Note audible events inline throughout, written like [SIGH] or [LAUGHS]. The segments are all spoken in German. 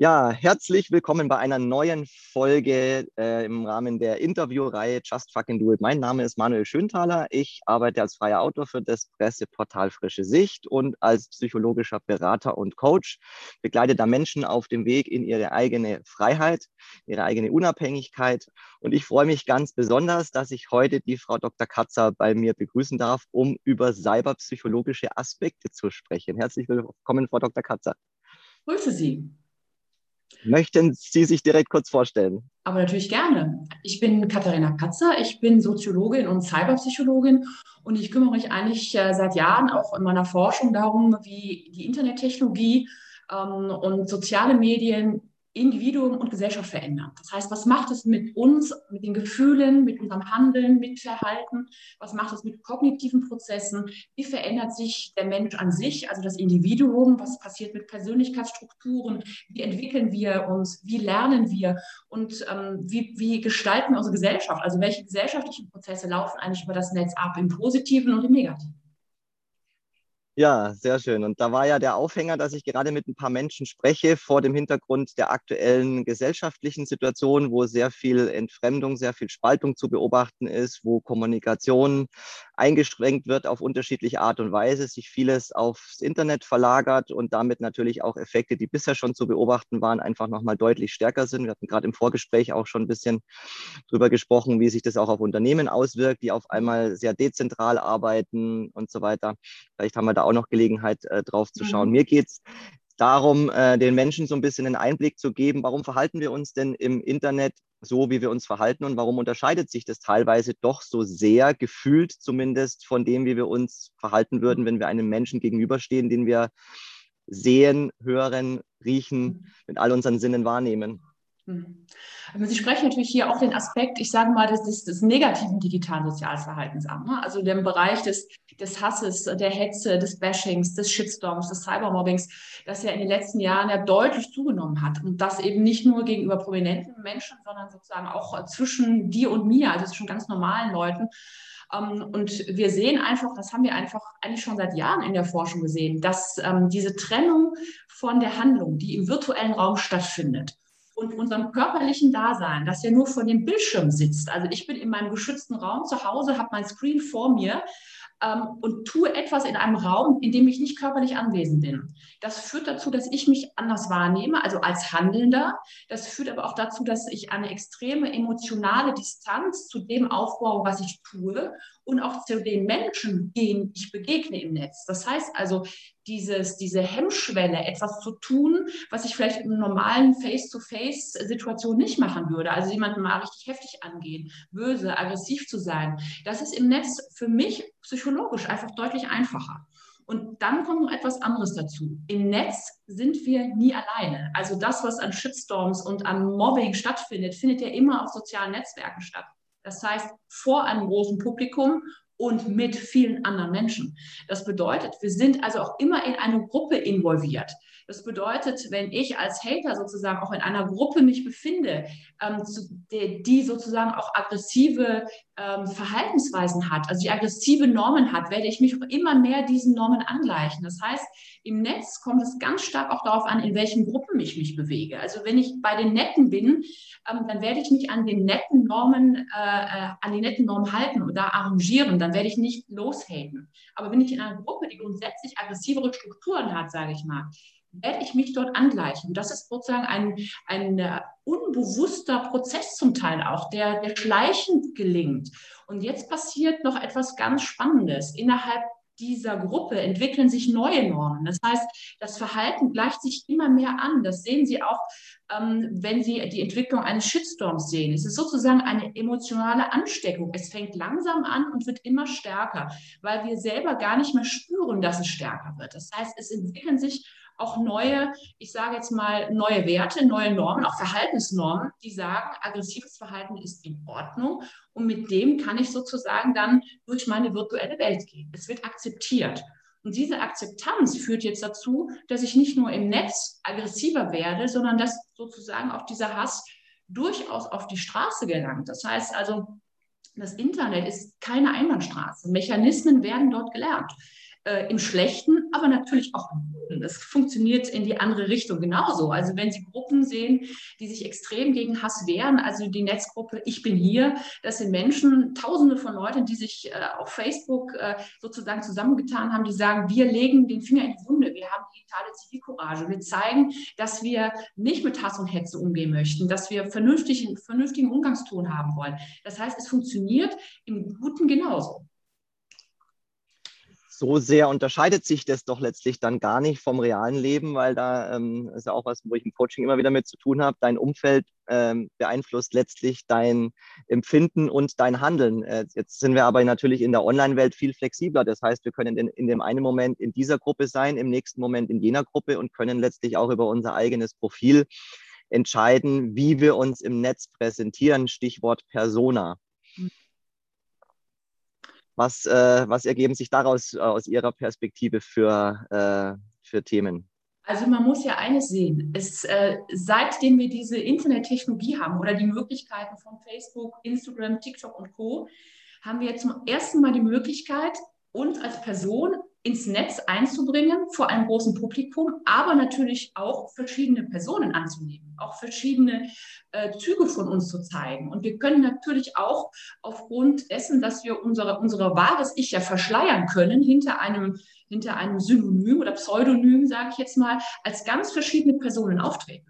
Ja, herzlich willkommen bei einer neuen Folge äh, im Rahmen der Interviewreihe Just Fucking Do It. Mein Name ist Manuel Schönthaler. Ich arbeite als freier Autor für das Presseportal Frische Sicht und als psychologischer Berater und Coach begleite da Menschen auf dem Weg in ihre eigene Freiheit, ihre eigene Unabhängigkeit. Und ich freue mich ganz besonders, dass ich heute die Frau Dr. Katzer bei mir begrüßen darf, um über cyberpsychologische Aspekte zu sprechen. Herzlich willkommen, Frau Dr. Katzer. Grüße Sie. Möchten Sie sich direkt kurz vorstellen? Aber natürlich gerne. Ich bin Katharina Katzer, ich bin Soziologin und Cyberpsychologin und ich kümmere mich eigentlich äh, seit Jahren auch in meiner Forschung darum, wie die Internettechnologie ähm, und soziale Medien Individuum und Gesellschaft verändern. Das heißt, was macht es mit uns, mit den Gefühlen, mit unserem Handeln, mit Verhalten? Was macht es mit kognitiven Prozessen? Wie verändert sich der Mensch an sich, also das Individuum? Was passiert mit Persönlichkeitsstrukturen? Wie entwickeln wir uns? Wie lernen wir? Und ähm, wie, wie gestalten wir unsere Gesellschaft? Also welche gesellschaftlichen Prozesse laufen eigentlich über das Netz ab, im Positiven und im Negativen? Ja, sehr schön. Und da war ja der Aufhänger, dass ich gerade mit ein paar Menschen spreche vor dem Hintergrund der aktuellen gesellschaftlichen Situation, wo sehr viel Entfremdung, sehr viel Spaltung zu beobachten ist, wo Kommunikation eingeschränkt wird auf unterschiedliche Art und Weise, sich vieles aufs Internet verlagert und damit natürlich auch Effekte, die bisher schon zu beobachten waren, einfach nochmal deutlich stärker sind. Wir hatten gerade im Vorgespräch auch schon ein bisschen drüber gesprochen, wie sich das auch auf Unternehmen auswirkt, die auf einmal sehr dezentral arbeiten und so weiter. Vielleicht haben wir da auch noch Gelegenheit, äh, drauf zu schauen. Mhm. Mir geht es darum, äh, den Menschen so ein bisschen einen Einblick zu geben, warum verhalten wir uns denn im Internet so, wie wir uns verhalten und warum unterscheidet sich das teilweise doch so sehr, gefühlt zumindest, von dem, wie wir uns verhalten würden, wenn wir einem Menschen gegenüberstehen, den wir sehen, hören, riechen, mhm. mit all unseren Sinnen wahrnehmen. Mhm. Sie sprechen natürlich hier auch den Aspekt, ich sage mal, des, des, des negativen digitalen Sozialverhaltens an. Ne? Also den Bereich des, des Hasses, der Hetze, des Bashings, des Shitstorms, des Cybermobbings, das ja in den letzten Jahren ja deutlich zugenommen hat. Und das eben nicht nur gegenüber prominenten Menschen, sondern sozusagen auch zwischen dir und mir, also zwischen ganz normalen Leuten. Ähm, und wir sehen einfach, das haben wir einfach eigentlich schon seit Jahren in der Forschung gesehen, dass ähm, diese Trennung von der Handlung, die im virtuellen Raum stattfindet, und unserem körperlichen Dasein, das ja nur vor dem Bildschirm sitzt. Also ich bin in meinem geschützten Raum zu Hause, habe mein Screen vor mir ähm, und tue etwas in einem Raum, in dem ich nicht körperlich anwesend bin. Das führt dazu, dass ich mich anders wahrnehme, also als Handelnder. Das führt aber auch dazu, dass ich eine extreme emotionale Distanz zu dem aufbaue, was ich tue und auch zu den Menschen, denen ich begegne im Netz. Das heißt also, dieses, diese Hemmschwelle, etwas zu tun, was ich vielleicht in normalen Face-to-Face-Situationen nicht machen würde. Also jemanden mal richtig heftig angehen, böse, aggressiv zu sein. Das ist im Netz für mich psychologisch einfach deutlich einfacher. Und dann kommt noch etwas anderes dazu. Im Netz sind wir nie alleine. Also das, was an Shitstorms und an Mobbing stattfindet, findet ja immer auf sozialen Netzwerken statt. Das heißt, vor einem großen Publikum und mit vielen anderen Menschen. Das bedeutet, wir sind also auch immer in eine Gruppe involviert. Das bedeutet, wenn ich als Hater sozusagen auch in einer Gruppe mich befinde, ähm, die, die, sozusagen auch aggressive ähm, Verhaltensweisen hat, also die aggressive Normen hat, werde ich mich auch immer mehr diesen Normen angleichen. Das heißt, im Netz kommt es ganz stark auch darauf an, in welchen Gruppen ich mich bewege. Also wenn ich bei den Netten bin, ähm, dann werde ich mich an den netten Normen, äh, äh, an die netten Normen halten oder arrangieren. Dann werde ich nicht loshaten. Aber wenn ich in einer Gruppe, die grundsätzlich aggressivere Strukturen hat, sage ich mal, werde ich mich dort angleichen. Das ist sozusagen ein, ein äh, unbewusster Prozess zum Teil auch, der, der schleichend gelingt. Und jetzt passiert noch etwas ganz Spannendes. Innerhalb dieser Gruppe entwickeln sich neue Normen. Das heißt, das Verhalten gleicht sich immer mehr an. Das sehen Sie auch, ähm, wenn Sie die Entwicklung eines Shitstorms sehen. Es ist sozusagen eine emotionale Ansteckung. Es fängt langsam an und wird immer stärker, weil wir selber gar nicht mehr spüren, dass es stärker wird. Das heißt, es entwickeln sich auch neue, ich sage jetzt mal, neue Werte, neue Normen, auch Verhaltensnormen, die sagen, aggressives Verhalten ist in Ordnung und mit dem kann ich sozusagen dann durch meine virtuelle Welt gehen. Es wird akzeptiert. Und diese Akzeptanz führt jetzt dazu, dass ich nicht nur im Netz aggressiver werde, sondern dass sozusagen auch dieser Hass durchaus auf die Straße gelangt. Das heißt also, das Internet ist keine Einbahnstraße. Mechanismen werden dort gelernt. Äh, im Schlechten, aber natürlich auch im Guten. Es funktioniert in die andere Richtung genauso. Also wenn Sie Gruppen sehen, die sich extrem gegen Hass wehren, also die Netzgruppe Ich bin hier, das sind Menschen, Tausende von Leuten, die sich äh, auf Facebook äh, sozusagen zusammengetan haben, die sagen, wir legen den Finger in die Wunde, wir haben digitale Zivilcourage, wir zeigen, dass wir nicht mit Hass und Hetze umgehen möchten, dass wir vernünftig, vernünftigen Umgangston haben wollen. Das heißt, es funktioniert im Guten genauso so sehr unterscheidet sich das doch letztlich dann gar nicht vom realen Leben, weil da ähm, ist ja auch was, wo ich im Coaching immer wieder mit zu tun habe. Dein Umfeld ähm, beeinflusst letztlich dein Empfinden und dein Handeln. Äh, jetzt sind wir aber natürlich in der Online-Welt viel flexibler. Das heißt, wir können in, in dem einen Moment in dieser Gruppe sein, im nächsten Moment in jener Gruppe und können letztlich auch über unser eigenes Profil entscheiden, wie wir uns im Netz präsentieren. Stichwort Persona. Was, äh, was ergeben sich daraus äh, aus Ihrer Perspektive für, äh, für Themen? Also man muss ja eines sehen. Es, äh, seitdem wir diese Internettechnologie haben oder die Möglichkeiten von Facebook, Instagram, TikTok und Co., haben wir zum ersten Mal die Möglichkeit, uns als Person ins Netz einzubringen vor einem großen Publikum, aber natürlich auch verschiedene Personen anzunehmen, auch verschiedene äh, Züge von uns zu zeigen. Und wir können natürlich auch aufgrund dessen, dass wir unsere, unsere wahres Ich ja verschleiern können hinter einem, hinter einem Synonym oder Pseudonym, sage ich jetzt mal, als ganz verschiedene Personen auftreten.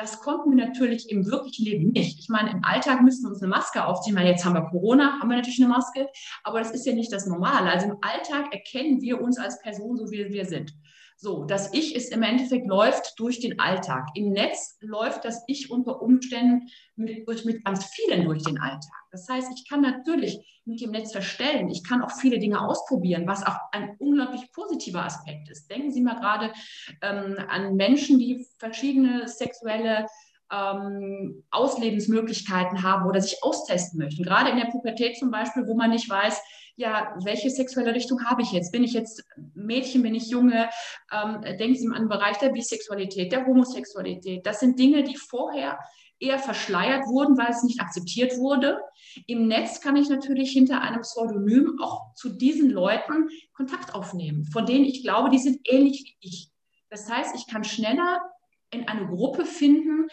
Das konnten wir natürlich im wirklichen Leben nicht. Ich meine, im Alltag müssen wir uns eine Maske aufziehen. Meine, jetzt haben wir Corona, haben wir natürlich eine Maske, aber das ist ja nicht das Normale. Also im Alltag erkennen wir uns als Person so, wie wir sind. So, das Ich ist im Endeffekt läuft durch den Alltag. Im Netz läuft das Ich unter Umständen mit, mit ganz vielen durch den Alltag. Das heißt, ich kann natürlich mich im Netz verstellen. Ich kann auch viele Dinge ausprobieren, was auch ein unglaublich positiver Aspekt ist. Denken Sie mal gerade ähm, an Menschen, die verschiedene sexuelle ähm, Auslebensmöglichkeiten haben oder sich austesten möchten. Gerade in der Pubertät zum Beispiel, wo man nicht weiß, ja, welche sexuelle Richtung habe ich jetzt? Bin ich jetzt Mädchen, bin ich Junge? Ähm, denken Sie an den Bereich der Bisexualität, der Homosexualität. Das sind Dinge, die vorher eher verschleiert wurden, weil es nicht akzeptiert wurde. Im Netz kann ich natürlich hinter einem Pseudonym auch zu diesen Leuten Kontakt aufnehmen, von denen ich glaube, die sind ähnlich wie ich. Das heißt, ich kann schneller in eine Gruppe finden,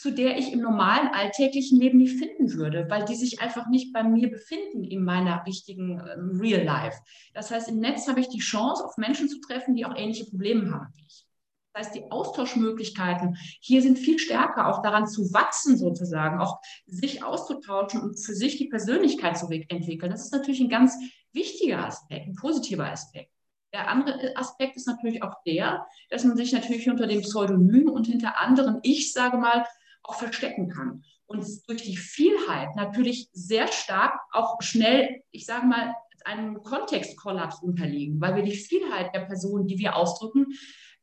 zu der ich im normalen alltäglichen Leben nicht finden würde, weil die sich einfach nicht bei mir befinden in meiner richtigen ähm, Real Life. Das heißt, im Netz habe ich die Chance, auf Menschen zu treffen, die auch ähnliche Probleme haben wie ich. Das heißt, die Austauschmöglichkeiten hier sind viel stärker, auch daran zu wachsen sozusagen, auch sich auszutauschen und für sich die Persönlichkeit zu entwickeln. Das ist natürlich ein ganz wichtiger Aspekt, ein positiver Aspekt. Der andere Aspekt ist natürlich auch der, dass man sich natürlich unter dem Pseudonym und hinter anderen, ich sage mal, auch verstecken kann. Und durch die Vielheit natürlich sehr stark auch schnell, ich sage mal, einem Kontextkollaps unterliegen, weil wir die Vielheit der Personen, die wir ausdrücken,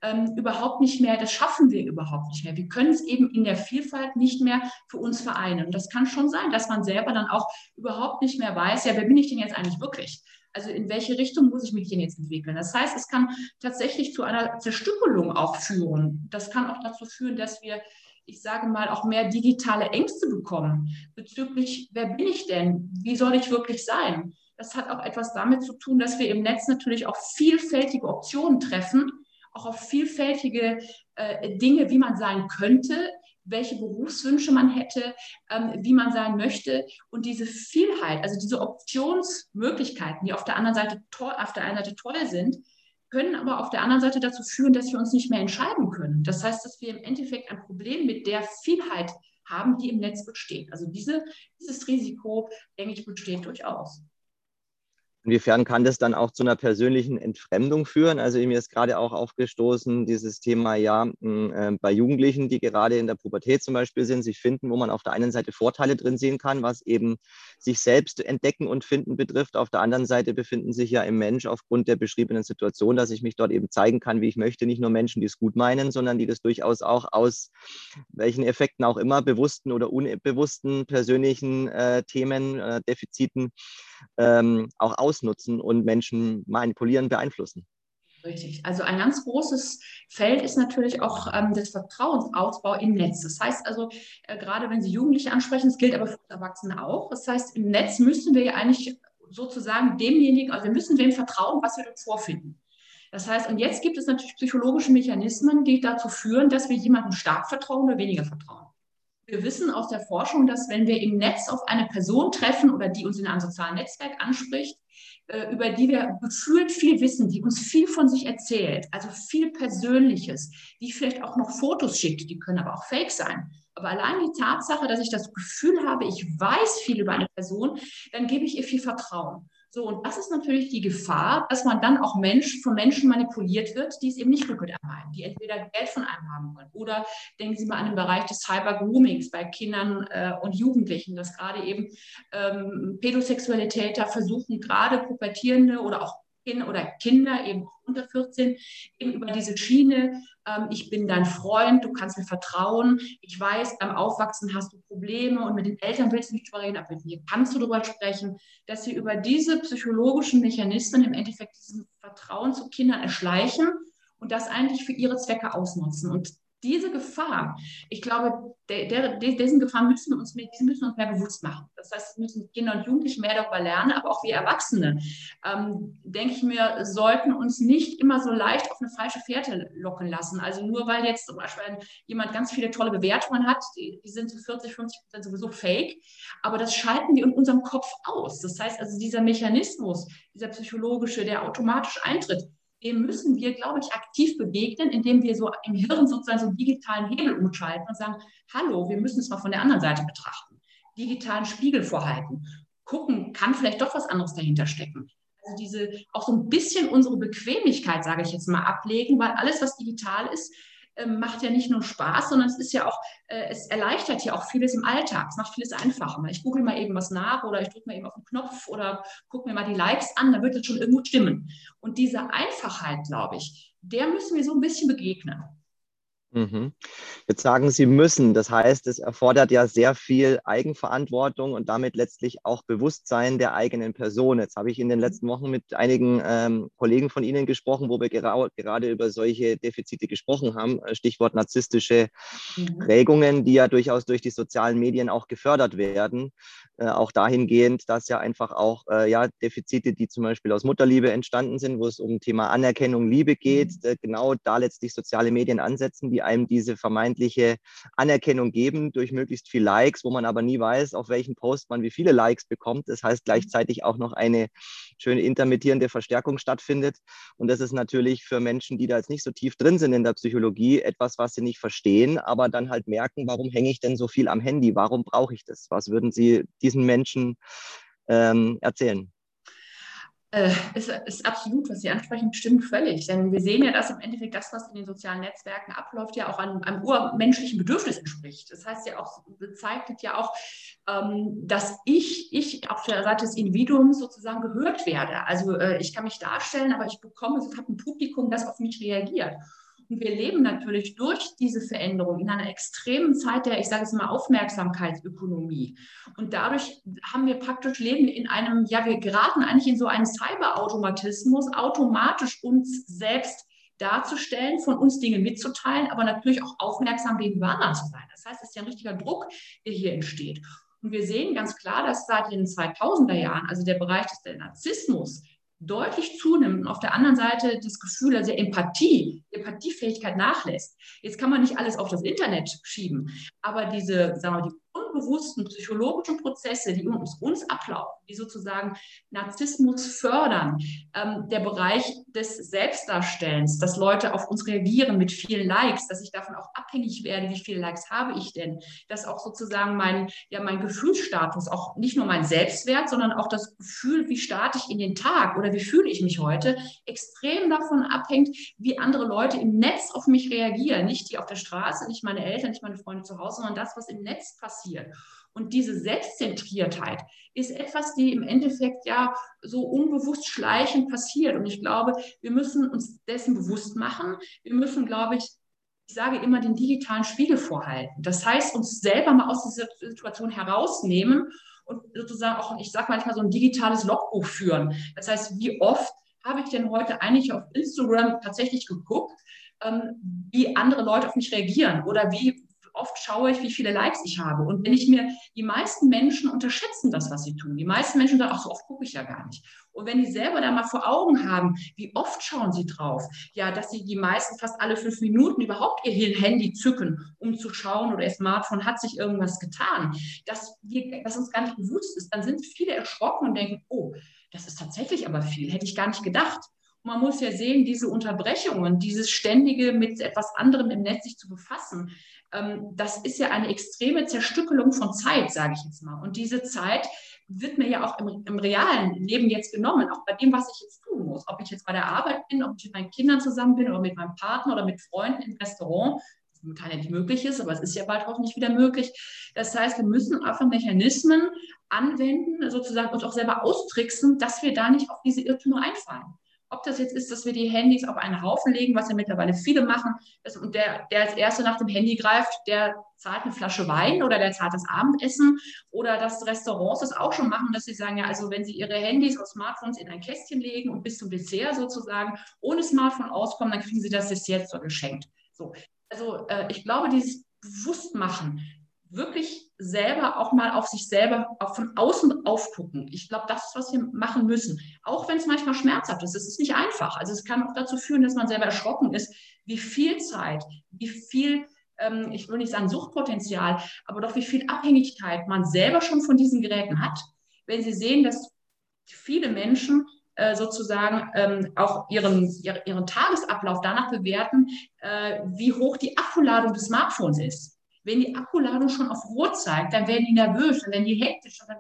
ähm, überhaupt nicht mehr, das schaffen wir überhaupt nicht mehr. Wir können es eben in der Vielfalt nicht mehr für uns vereinen. Und das kann schon sein, dass man selber dann auch überhaupt nicht mehr weiß, ja, wer bin ich denn jetzt eigentlich wirklich? Also in welche Richtung muss ich mich denn jetzt entwickeln? Das heißt, es kann tatsächlich zu einer Zerstückelung auch führen. Das kann auch dazu führen, dass wir ich sage mal, auch mehr digitale Ängste bekommen bezüglich, wer bin ich denn? Wie soll ich wirklich sein? Das hat auch etwas damit zu tun, dass wir im Netz natürlich auch vielfältige Optionen treffen, auch auf vielfältige äh, Dinge, wie man sein könnte, welche Berufswünsche man hätte, ähm, wie man sein möchte. Und diese Vielheit, also diese Optionsmöglichkeiten, die auf der anderen Seite auf der einen Seite toll sind, können aber auf der anderen Seite dazu führen, dass wir uns nicht mehr entscheiden können. Das heißt, dass wir im Endeffekt ein Problem mit der Vielheit haben, die im Netz besteht. Also diese, dieses Risiko, denke ich, besteht durchaus. Inwiefern kann das dann auch zu einer persönlichen Entfremdung führen? Also mir ist gerade auch aufgestoßen, dieses Thema ja äh, bei Jugendlichen, die gerade in der Pubertät zum Beispiel sind, sich finden, wo man auf der einen Seite Vorteile drin sehen kann, was eben sich selbst entdecken und finden betrifft. Auf der anderen Seite befinden sich ja im Mensch aufgrund der beschriebenen Situation, dass ich mich dort eben zeigen kann, wie ich möchte, nicht nur Menschen, die es gut meinen, sondern die das durchaus auch aus welchen Effekten auch immer, bewussten oder unbewussten persönlichen äh, Themen, äh, Defiziten, ähm, auch ausnutzen und Menschen manipulieren, beeinflussen. Richtig. Also ein ganz großes Feld ist natürlich auch ähm, das Vertrauensaufbau im Netz. Das heißt also, äh, gerade wenn Sie Jugendliche ansprechen, das gilt aber für Erwachsene auch. Das heißt, im Netz müssen wir ja eigentlich sozusagen demjenigen, also wir müssen dem vertrauen, was wir dort vorfinden. Das heißt, und jetzt gibt es natürlich psychologische Mechanismen, die dazu führen, dass wir jemandem stark vertrauen oder weniger vertrauen. Wir wissen aus der Forschung, dass wenn wir im Netz auf eine Person treffen oder die uns in einem sozialen Netzwerk anspricht, äh, über die wir gefühlt viel wissen, die uns viel von sich erzählt, also viel Persönliches, die vielleicht auch noch Fotos schickt, die können aber auch fake sein. Aber allein die Tatsache, dass ich das Gefühl habe, ich weiß viel über eine Person, dann gebe ich ihr viel Vertrauen. So, und das ist natürlich die Gefahr, dass man dann auch Mensch, von Menschen manipuliert wird, die es eben nicht einem meinen, die entweder Geld von einem haben wollen. Oder denken Sie mal an den Bereich des Cyber-Groomings bei Kindern äh, und Jugendlichen, dass gerade eben ähm, pädosexuelle Täter versuchen, gerade Pubertierende oder auch oder Kinder eben unter 14 eben über diese Schiene, ähm, ich bin dein Freund, du kannst mir vertrauen, ich weiß, beim Aufwachsen hast du Probleme und mit den Eltern willst du nicht drüber reden, aber mit mir kannst du darüber sprechen, dass sie über diese psychologischen Mechanismen im Endeffekt diesen Vertrauen zu Kindern erschleichen und das eigentlich für ihre Zwecke ausnutzen. Und diese Gefahr, ich glaube, der, der, diesen Gefahren müssen wir uns, müssen uns mehr bewusst machen. Das heißt, müssen Kinder und Jugendliche mehr darüber lernen, aber auch wir Erwachsene, ähm, denke ich mir, sollten uns nicht immer so leicht auf eine falsche Fährte locken lassen. Also nur weil jetzt zum Beispiel jemand ganz viele tolle Bewertungen hat, die, die sind zu 40, 50 Prozent sowieso fake, aber das schalten wir in unserem Kopf aus. Das heißt also, dieser Mechanismus, dieser psychologische, der automatisch eintritt, dem müssen wir, glaube ich, aktiv begegnen, indem wir so im Hirn sozusagen so einen digitalen Hebel umschalten und sagen, hallo, wir müssen es mal von der anderen Seite betrachten. Digitalen Spiegel vorhalten. Gucken, kann vielleicht doch was anderes dahinter stecken. Also diese, auch so ein bisschen unsere Bequemlichkeit, sage ich jetzt mal, ablegen, weil alles, was digital ist, macht ja nicht nur Spaß, sondern es ist ja auch, äh, es erleichtert ja auch vieles im Alltag. Es macht vieles einfacher. Ich google mal eben was nach oder ich drücke mal eben auf den Knopf oder gucke mir mal die Likes an, dann wird es schon irgendwo stimmen. Und diese Einfachheit, glaube ich, der müssen wir so ein bisschen begegnen. Mhm. Jetzt sagen Sie müssen, das heißt, es erfordert ja sehr viel Eigenverantwortung und damit letztlich auch Bewusstsein der eigenen Person. Jetzt habe ich in den letzten Wochen mit einigen ähm, Kollegen von Ihnen gesprochen, wo wir gera gerade über solche Defizite gesprochen haben, äh, Stichwort narzisstische mhm. Prägungen, die ja durchaus durch die sozialen Medien auch gefördert werden. Äh, auch dahingehend, dass ja einfach auch äh, ja, Defizite, die zum Beispiel aus Mutterliebe entstanden sind, wo es um Thema Anerkennung, Liebe geht, mhm. äh, genau da letztlich soziale Medien ansetzen, die einem diese vermeintliche Anerkennung geben durch möglichst viel Likes, wo man aber nie weiß, auf welchen Post man wie viele Likes bekommt. Das heißt gleichzeitig auch noch eine schöne intermittierende Verstärkung stattfindet. Und das ist natürlich für Menschen, die da jetzt nicht so tief drin sind in der Psychologie, etwas, was sie nicht verstehen, aber dann halt merken, warum hänge ich denn so viel am Handy? Warum brauche ich das? Was würden Sie diesen Menschen ähm, erzählen? Äh, ist, ist absolut, was Sie ansprechen, stimmt völlig. Denn wir sehen ja, dass im Endeffekt das, was in den sozialen Netzwerken abläuft, ja auch einem, einem urmenschlichen Bedürfnis entspricht. Das heißt ja auch, bezeichnet ja auch, ähm, dass ich, ich auf der Seite des Individuums sozusagen gehört werde. Also äh, ich kann mich darstellen, aber ich bekomme, ich habe ein Publikum, das auf mich reagiert. Und wir leben natürlich durch diese Veränderung in einer extremen Zeit der, ich sage es mal, Aufmerksamkeitsökonomie. Und dadurch haben wir praktisch leben in einem, ja, wir geraten eigentlich in so einen Cyberautomatismus, automatisch uns selbst darzustellen, von uns Dinge mitzuteilen, aber natürlich auch aufmerksam gegenüber anderen zu sein. Das heißt, es ist ja ein richtiger Druck, der hier entsteht. Und wir sehen ganz klar, dass seit den 2000er Jahren, also der Bereich des Narzissmus, deutlich zunimmt und auf der anderen Seite das Gefühl, also Empathie, Empathiefähigkeit nachlässt. Jetzt kann man nicht alles auf das Internet schieben, aber diese, sagen wir, die unbewussten psychologischen Prozesse, die uns, uns ablaufen, die sozusagen Narzissmus fördern, ähm, der Bereich des Selbstdarstellens, dass Leute auf uns reagieren mit vielen Likes, dass ich davon auch abhängig werde, wie viele Likes habe ich denn, dass auch sozusagen mein, ja, mein Gefühlsstatus, auch nicht nur mein Selbstwert, sondern auch das Gefühl, wie starte ich in den Tag oder wie fühle ich mich heute, extrem davon abhängt, wie andere Leute im Netz auf mich reagieren. Nicht die auf der Straße, nicht meine Eltern, nicht meine Freunde zu Hause, sondern das, was im Netz passiert. Und diese Selbstzentriertheit ist etwas, die im Endeffekt ja so unbewusst schleichend passiert. Und ich glaube, wir müssen uns dessen bewusst machen. Wir müssen, glaube ich, ich sage immer, den digitalen Spiegel vorhalten. Das heißt, uns selber mal aus dieser Situation herausnehmen und sozusagen auch, ich sage manchmal, so ein digitales Logbuch führen. Das heißt, wie oft habe ich denn heute eigentlich auf Instagram tatsächlich geguckt, ähm, wie andere Leute auf mich reagieren oder wie oft schaue ich, wie viele Likes ich habe. Und wenn ich mir, die meisten Menschen unterschätzen das, was sie tun. Die meisten Menschen sagen, ach, so oft gucke ich ja gar nicht. Und wenn die selber da mal vor Augen haben, wie oft schauen sie drauf, ja, dass sie die meisten fast alle fünf Minuten überhaupt ihr Handy zücken, um zu schauen oder ihr Smartphone hat sich irgendwas getan, dass, wir, dass uns gar nicht bewusst ist, dann sind viele erschrocken und denken, oh, das ist tatsächlich aber viel, hätte ich gar nicht gedacht. Man muss ja sehen, diese Unterbrechungen, dieses ständige mit etwas anderem im Netz sich zu befassen, ähm, das ist ja eine extreme Zerstückelung von Zeit, sage ich jetzt mal. Und diese Zeit wird mir ja auch im, im, realen Leben jetzt genommen, auch bei dem, was ich jetzt tun muss. Ob ich jetzt bei der Arbeit bin, ob ich mit meinen Kindern zusammen bin oder mit meinem Partner oder mit Freunden im Restaurant, was momentan ja nicht möglich ist, aber es ist ja bald hoffentlich wieder möglich. Das heißt, wir müssen einfach Mechanismen anwenden, sozusagen uns auch selber austricksen, dass wir da nicht auf diese Irrtümer einfallen. Ob das jetzt ist, dass wir die Handys auf einen Haufen legen, was ja mittlerweile viele machen, dass, und der, der als Erster nach dem Handy greift, der zahlt eine Flasche Wein oder der zahlt das Abendessen oder dass Restaurants das auch schon machen, dass sie sagen, ja, also wenn sie ihre Handys oder Smartphones in ein Kästchen legen und bis zum Dessert sozusagen ohne Smartphone auskommen, dann kriegen sie das Dessert so geschenkt. So. Also äh, ich glaube, dieses Bewusstmachen, wirklich selber auch mal auf sich selber auch von außen aufgucken. Ich glaube, das ist, was wir machen müssen. Auch wenn es manchmal schmerzhaft ist. Es ist nicht einfach. Also es kann auch dazu führen, dass man selber erschrocken ist, wie viel Zeit, wie viel, ähm, ich will nicht sagen Suchtpotenzial, aber doch wie viel Abhängigkeit man selber schon von diesen Geräten hat. Wenn Sie sehen, dass viele Menschen äh, sozusagen ähm, auch ihren, ihren Tagesablauf danach bewerten, äh, wie hoch die Akkuladung des Smartphones ist. Wenn die Akkuladung schon auf Rot zeigt, dann werden die nervös, dann werden die hektisch und dann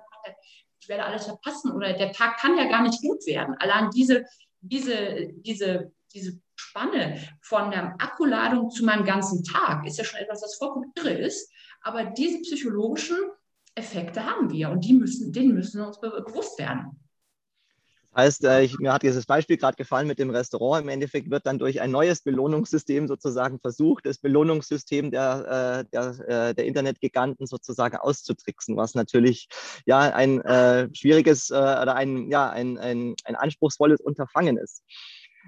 ich werde alles verpassen oder der Tag kann ja gar nicht gut werden. Allein diese, diese, diese, diese Spanne von der Akkuladung zu meinem ganzen Tag ist ja schon etwas, was vollkommen irre ist. Aber diese psychologischen Effekte haben wir und die müssen, denen müssen wir uns bewusst werden. Heißt, äh, ich, mir hat dieses Beispiel gerade gefallen mit dem Restaurant. Im Endeffekt wird dann durch ein neues Belohnungssystem sozusagen versucht, das Belohnungssystem der, äh, der, äh, der Internetgiganten sozusagen auszutricksen, was natürlich ja ein äh, schwieriges äh, oder ein, ja, ein, ein, ein anspruchsvolles Unterfangen ist.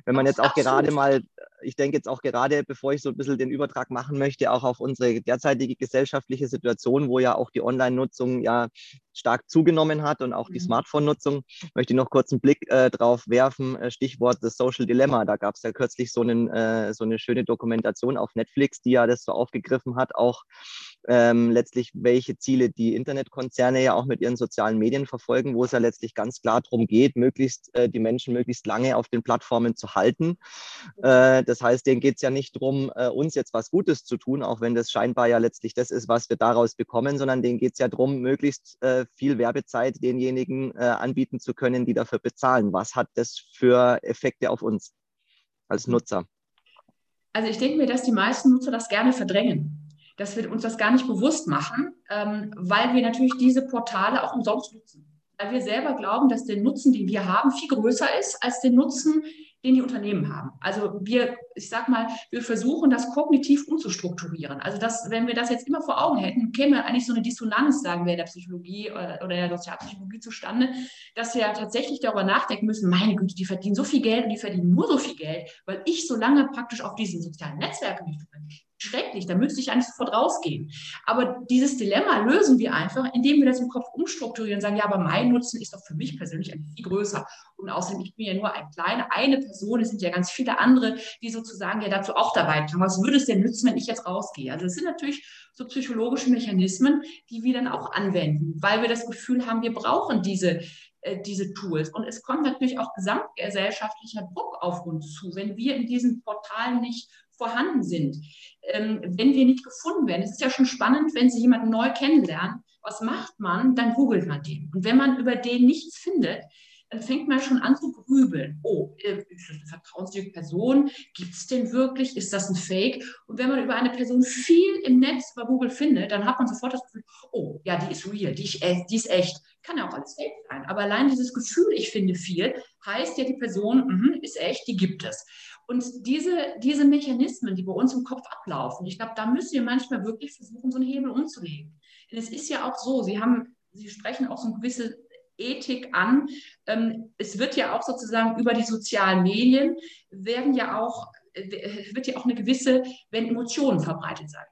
Wenn man jetzt auch Absolut. gerade mal, ich denke jetzt auch gerade, bevor ich so ein bisschen den Übertrag machen möchte, auch auf unsere derzeitige gesellschaftliche Situation, wo ja auch die Online-Nutzung ja stark zugenommen hat und auch die mhm. Smartphone-Nutzung, möchte ich noch kurz einen Blick äh, drauf werfen. Äh, Stichwort das Social Dilemma. Da gab es ja kürzlich so, einen, äh, so eine schöne Dokumentation auf Netflix, die ja das so aufgegriffen hat, auch ähm, letztlich, welche Ziele die Internetkonzerne ja auch mit ihren sozialen Medien verfolgen, wo es ja letztlich ganz klar darum geht, möglichst äh, die Menschen möglichst lange auf den Plattformen zu halten. Äh, das heißt, denen geht es ja nicht darum, äh, uns jetzt was Gutes zu tun, auch wenn das scheinbar ja letztlich das ist, was wir daraus bekommen, sondern denen geht es ja darum, möglichst äh, viel Werbezeit denjenigen äh, anbieten zu können, die dafür bezahlen. Was hat das für Effekte auf uns als mhm. Nutzer? Also ich denke mir, dass die meisten Nutzer das gerne verdrängen dass wir uns das gar nicht bewusst machen, ähm, weil wir natürlich diese Portale auch umsonst nutzen. Weil wir selber glauben, dass der Nutzen, den wir haben, viel größer ist als der Nutzen, den die Unternehmen haben. Also wir, ich sag mal, wir versuchen das kognitiv umzustrukturieren. Also das, wenn wir das jetzt immer vor Augen hätten, käme eigentlich so eine Dissonanz, sagen wir, in der Psychologie oder, oder der Sozialpsychologie zustande, dass wir ja tatsächlich darüber nachdenken müssen, meine Güte, die verdienen so viel Geld und die verdienen nur so viel Geld, weil ich so lange praktisch auf diesen sozialen Netzwerken nicht bin schrecklich, da müsste ich eigentlich sofort rausgehen. Aber dieses Dilemma lösen wir einfach, indem wir das im Kopf umstrukturieren und sagen, ja, aber mein Nutzen ist doch für mich persönlich viel größer. Und außerdem, ich bin ja nur ein kleine, eine Person, es sind ja ganz viele andere, die sozusagen ja dazu auch dabei tragen. Was würde es denn nützen, wenn ich jetzt rausgehe? Also es sind natürlich so psychologische Mechanismen, die wir dann auch anwenden, weil wir das Gefühl haben, wir brauchen diese, äh, diese Tools. Und es kommt natürlich auch gesamtgesellschaftlicher Druck auf uns zu, wenn wir in diesen Portalen nicht vorhanden sind, ähm, wenn wir nicht gefunden werden. Es ist ja schon spannend, wenn Sie jemanden neu kennenlernen. Was macht man? Dann googelt man den. Und wenn man über den nichts findet, dann fängt man schon an zu grübeln. Oh, äh, ist das eine vertrauenswürdige Person? Gibt es den wirklich? Ist das ein Fake? Und wenn man über eine Person viel im Netz bei Google findet, dann hat man sofort das Gefühl, oh, ja, die ist real, die, ist, die ist echt. Kann ja auch alles Fake sein. Aber allein dieses Gefühl, ich finde viel, heißt ja, die Person mh, ist echt, die gibt es. Und diese, diese Mechanismen, die bei uns im Kopf ablaufen, ich glaube, da müssen wir manchmal wirklich versuchen, so einen Hebel umzulegen. Denn es ist ja auch so, Sie haben, Sie sprechen auch so eine gewisse Ethik an. Ähm, es wird ja auch sozusagen über die sozialen Medien werden ja auch, äh, wird ja auch eine gewisse, wenn Emotionen verbreitet sein.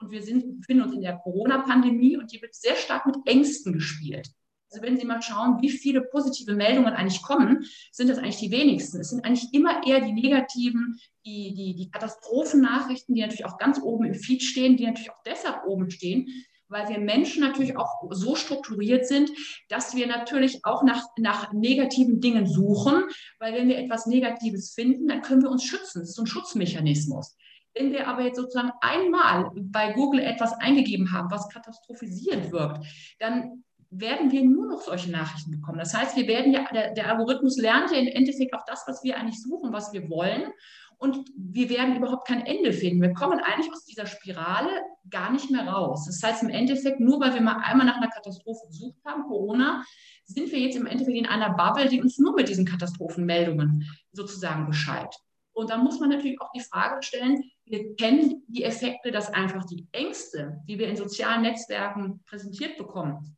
Und wir sind, befinden uns in der Corona-Pandemie und die wird sehr stark mit Ängsten gespielt. Also wenn Sie mal schauen, wie viele positive Meldungen eigentlich kommen, sind das eigentlich die wenigsten. Es sind eigentlich immer eher die negativen, die, die, die Katastrophennachrichten, die natürlich auch ganz oben im Feed stehen, die natürlich auch deshalb oben stehen, weil wir Menschen natürlich auch so strukturiert sind, dass wir natürlich auch nach, nach negativen Dingen suchen, weil wenn wir etwas Negatives finden, dann können wir uns schützen. Das ist so ein Schutzmechanismus. Wenn wir aber jetzt sozusagen einmal bei Google etwas eingegeben haben, was katastrophisierend wirkt, dann werden wir nur noch solche Nachrichten bekommen. Das heißt, wir werden ja, der, der Algorithmus lernt ja im Endeffekt auch das, was wir eigentlich suchen, was wir wollen. Und wir werden überhaupt kein Ende finden. Wir kommen eigentlich aus dieser Spirale gar nicht mehr raus. Das heißt im Endeffekt, nur weil wir mal einmal nach einer Katastrophe gesucht haben, Corona, sind wir jetzt im Endeffekt in einer Bubble, die uns nur mit diesen Katastrophenmeldungen sozusagen beschreibt. Und dann muss man natürlich auch die Frage stellen, wir kennen die Effekte, dass einfach die Ängste, die wir in sozialen Netzwerken präsentiert bekommen,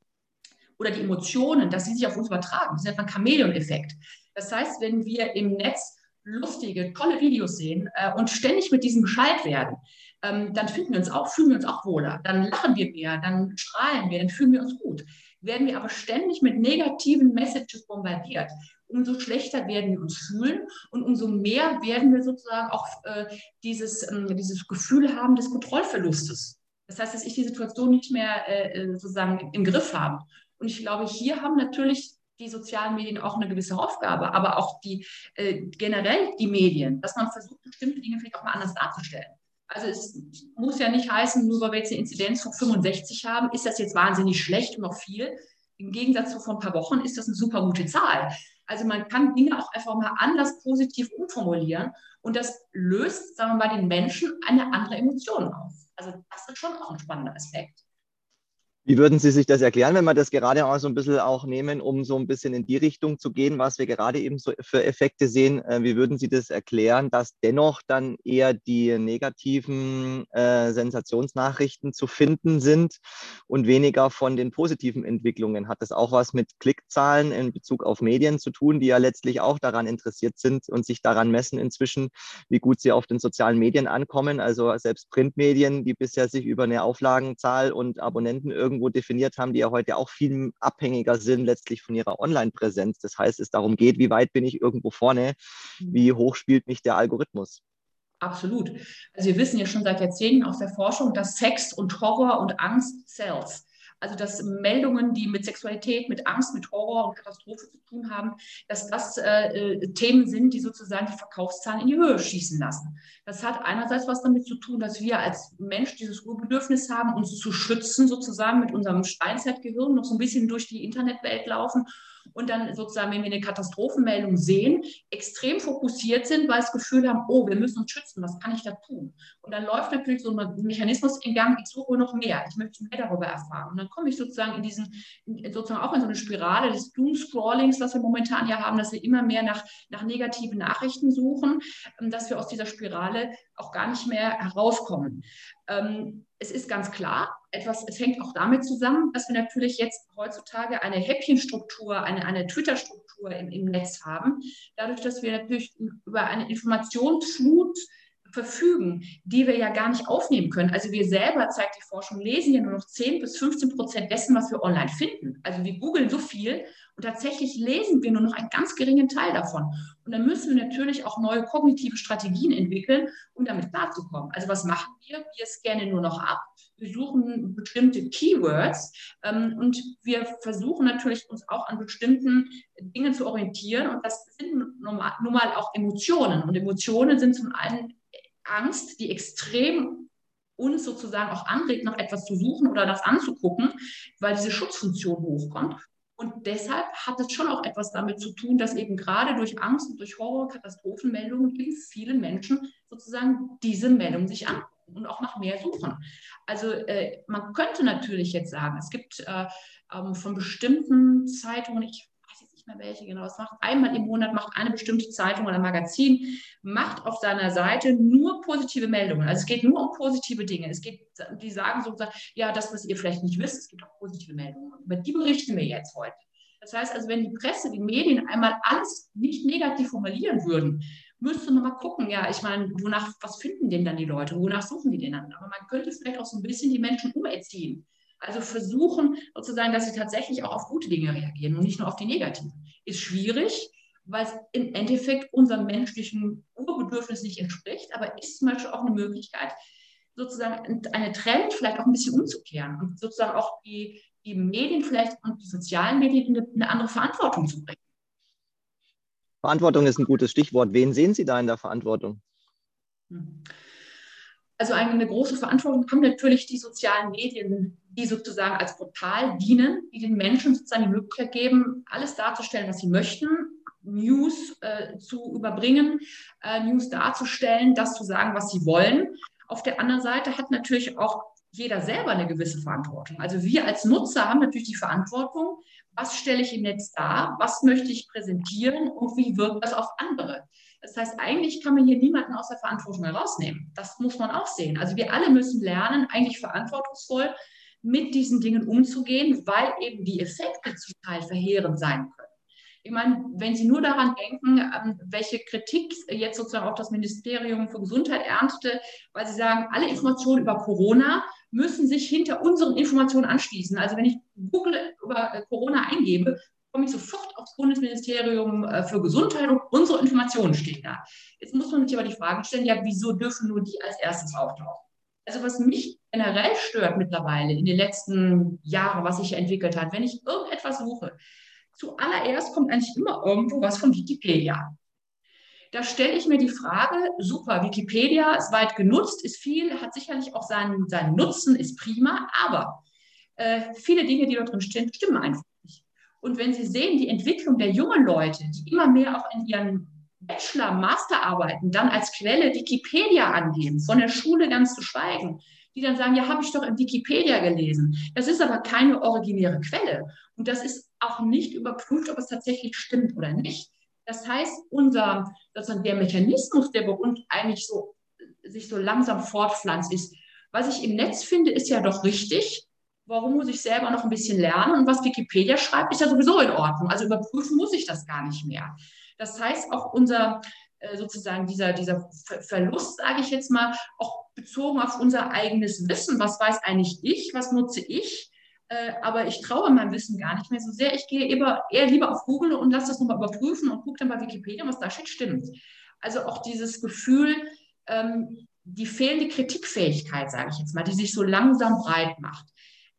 oder die Emotionen, dass sie sich auf uns übertragen. Das ist einfach ein Chamäleon-Effekt. Das heißt, wenn wir im Netz lustige, tolle Videos sehen äh, und ständig mit diesem Bescheid werden, ähm, dann finden wir uns auch, fühlen wir uns auch wohler. Dann lachen wir mehr, dann strahlen wir, dann fühlen wir uns gut. Werden wir aber ständig mit negativen Messages bombardiert, umso schlechter werden wir uns fühlen und umso mehr werden wir sozusagen auch äh, dieses, äh, dieses Gefühl haben des Kontrollverlustes. Das heißt, dass ich die Situation nicht mehr äh, äh sozusagen im Griff habe. Und ich glaube, hier haben natürlich die sozialen Medien auch eine gewisse Aufgabe, aber auch die äh, generell die Medien, dass man versucht, bestimmte Dinge vielleicht auch mal anders darzustellen. Also es muss ja nicht heißen, nur weil wir jetzt eine Inzidenz von 65 haben, ist das jetzt wahnsinnig schlecht und noch viel. Im Gegensatz zu vor ein paar Wochen ist das eine super gute Zahl. Also man kann Dinge auch einfach mal anders positiv umformulieren und das löst, sagen wir mal, den Menschen eine andere Emotion aus. Also das ist schon auch ein spannender Aspekt. Wie würden Sie sich das erklären, wenn wir das gerade auch so ein bisschen auch nehmen, um so ein bisschen in die Richtung zu gehen, was wir gerade eben so für Effekte sehen? Äh, wie würden Sie das erklären, dass dennoch dann eher die negativen äh, Sensationsnachrichten zu finden sind und weniger von den positiven Entwicklungen? Hat das auch was mit Klickzahlen in Bezug auf Medien zu tun, die ja letztlich auch daran interessiert sind und sich daran messen inzwischen, wie gut sie auf den sozialen Medien ankommen? Also selbst Printmedien, die bisher sich über eine Auflagenzahl und Abonnenten irgendwie irgendwo definiert haben, die ja heute auch viel abhängiger sind letztlich von ihrer Online-Präsenz. Das heißt, es darum geht, wie weit bin ich irgendwo vorne, mhm. wie hoch spielt mich der Algorithmus. Absolut. Also wir wissen ja schon seit Jahrzehnten aus der Forschung, dass Sex und Horror und Angst Cells also dass Meldungen, die mit Sexualität, mit Angst, mit Horror und Katastrophe zu tun haben, dass das äh, äh, Themen sind, die sozusagen die Verkaufszahlen in die Höhe schießen lassen. Das hat einerseits was damit zu tun, dass wir als Mensch dieses Urbedürfnis haben, uns zu schützen, sozusagen mit unserem Steinzeitgehirn noch so ein bisschen durch die Internetwelt laufen und dann sozusagen, wenn wir eine Katastrophenmeldung sehen, extrem fokussiert sind, weil das Gefühl haben, oh, wir müssen uns schützen, was kann ich da tun? Und dann läuft natürlich so ein Mechanismus in Gang, ich suche noch mehr, ich möchte mehr darüber erfahren. Und dann komme ich sozusagen in diesen, sozusagen auch in so eine Spirale des Doom-Scrollings, was wir momentan ja haben, dass wir immer mehr nach, nach negativen Nachrichten suchen, ähm, dass wir aus dieser Spirale auch gar nicht mehr herauskommen. Ähm, es ist ganz klar, etwas, es hängt auch damit zusammen, dass wir natürlich jetzt heutzutage eine Häppchenstruktur, eine, eine Twitter-Struktur im, im Netz haben. Dadurch, dass wir natürlich über eine Informationsflut verfügen, die wir ja gar nicht aufnehmen können. Also wir selber, zeigt die Forschung, lesen ja nur noch 10 bis 15 Prozent dessen, was wir online finden. Also wir googeln so viel und tatsächlich lesen wir nur noch einen ganz geringen Teil davon. Und dann müssen wir natürlich auch neue kognitive Strategien entwickeln, um damit klarzukommen. Also was machen wir? Wir scannen nur noch ab. Wir suchen bestimmte Keywords ähm, und wir versuchen natürlich uns auch an bestimmten Dingen zu orientieren. Und das sind nun mal auch Emotionen. Und Emotionen sind zum einen Angst, die extrem uns sozusagen auch anregt, nach etwas zu suchen oder das anzugucken, weil diese Schutzfunktion hochkommt. Und deshalb hat es schon auch etwas damit zu tun, dass eben gerade durch Angst und durch Horror, Katastrophenmeldungen eben viele Menschen sozusagen diese Meldung sich angucken und auch nach mehr suchen. Also äh, man könnte natürlich jetzt sagen, es gibt äh, ähm, von bestimmten Zeitungen, ich nicht mehr welche genau es macht. Einmal im Monat macht eine bestimmte Zeitung oder Magazin, macht auf seiner Seite nur positive Meldungen. Also es geht nur um positive Dinge. Es geht, die sagen sozusagen, ja, das, was ihr vielleicht nicht wisst, es gibt auch positive Meldungen. Über die berichten wir jetzt heute. Das heißt also, wenn die Presse, die Medien einmal alles nicht negativ formulieren würden müsste man mal gucken, ja, ich meine, wonach, was finden denn dann die Leute? Wonach suchen die denn dann? Aber man könnte vielleicht auch so ein bisschen die Menschen umerziehen. Also versuchen sozusagen, dass sie tatsächlich auch auf gute Dinge reagieren und nicht nur auf die negativen. Ist schwierig, weil es im Endeffekt unserem menschlichen Urbedürfnis nicht entspricht, aber ist zum Beispiel auch eine Möglichkeit, sozusagen eine Trend vielleicht auch ein bisschen umzukehren und sozusagen auch die, die Medien vielleicht und die sozialen Medien eine, eine andere Verantwortung zu bringen. Verantwortung ist ein gutes Stichwort. Wen sehen Sie da in der Verantwortung? Also eine große Verantwortung haben natürlich die sozialen Medien, die sozusagen als Portal dienen, die den Menschen sozusagen die Möglichkeit geben, alles darzustellen, was sie möchten, News äh, zu überbringen, äh, News darzustellen, das zu sagen, was sie wollen. Auf der anderen Seite hat natürlich auch jeder selber eine gewisse Verantwortung. Also wir als Nutzer haben natürlich die Verantwortung, was stelle ich im Netz dar, was möchte ich präsentieren und wie wirkt das auf andere. Das heißt, eigentlich kann man hier niemanden aus der Verantwortung herausnehmen. Das muss man auch sehen. Also wir alle müssen lernen, eigentlich verantwortungsvoll mit diesen Dingen umzugehen, weil eben die Effekte zum Teil verheerend sein können. Ich meine, wenn Sie nur daran denken, ähm, welche Kritik jetzt sozusagen auch das Ministerium für Gesundheit erntete, weil Sie sagen, alle Informationen über Corona müssen sich hinter unseren Informationen anschließen. Also wenn ich Google über äh, Corona eingebe, komme ich sofort aufs Bundesministerium äh, für Gesundheit und unsere Informationen stehen da. Jetzt muss man sich aber die Frage stellen, ja, wieso dürfen nur die als erstes auftauchen? Also was mich generell stört mittlerweile in den letzten Jahren, was sich entwickelt hat, wenn ich irgendetwas suche, zuallererst kommt eigentlich immer irgendwo was von Wikipedia. Da stelle ich mir die Frage, super, Wikipedia ist weit genutzt, ist viel, hat sicherlich auch seinen, seinen Nutzen, ist prima, aber äh, viele Dinge, die dort drin stehen, stimmen einfach nicht. Und wenn Sie sehen, die Entwicklung der jungen Leute, die immer mehr auch in ihren Bachelor-, Masterarbeiten dann als Quelle Wikipedia angeben, von der Schule ganz zu schweigen, die dann sagen, ja, habe ich doch in Wikipedia gelesen. Das ist aber keine originäre Quelle. Und das ist auch nicht überprüft, ob es tatsächlich stimmt oder nicht. Das heißt, unser, sozusagen der Mechanismus, der bei uns eigentlich so, sich so langsam fortpflanzt, ist, was ich im Netz finde, ist ja doch richtig. Warum muss ich selber noch ein bisschen lernen? Und was Wikipedia schreibt, ist ja sowieso in Ordnung. Also überprüfen muss ich das gar nicht mehr. Das heißt, auch unser, äh, sozusagen dieser, dieser Verlust, sage ich jetzt mal, auch bezogen auf unser eigenes Wissen. Was weiß eigentlich ich? Was nutze ich? Äh, aber ich traue meinem Wissen gar nicht mehr so sehr. Ich gehe eher, eher lieber auf Google und lasse das nochmal überprüfen und gucke dann bei Wikipedia, was da steht, stimmt. Also auch dieses Gefühl, ähm, die fehlende Kritikfähigkeit, sage ich jetzt mal, die sich so langsam breit macht.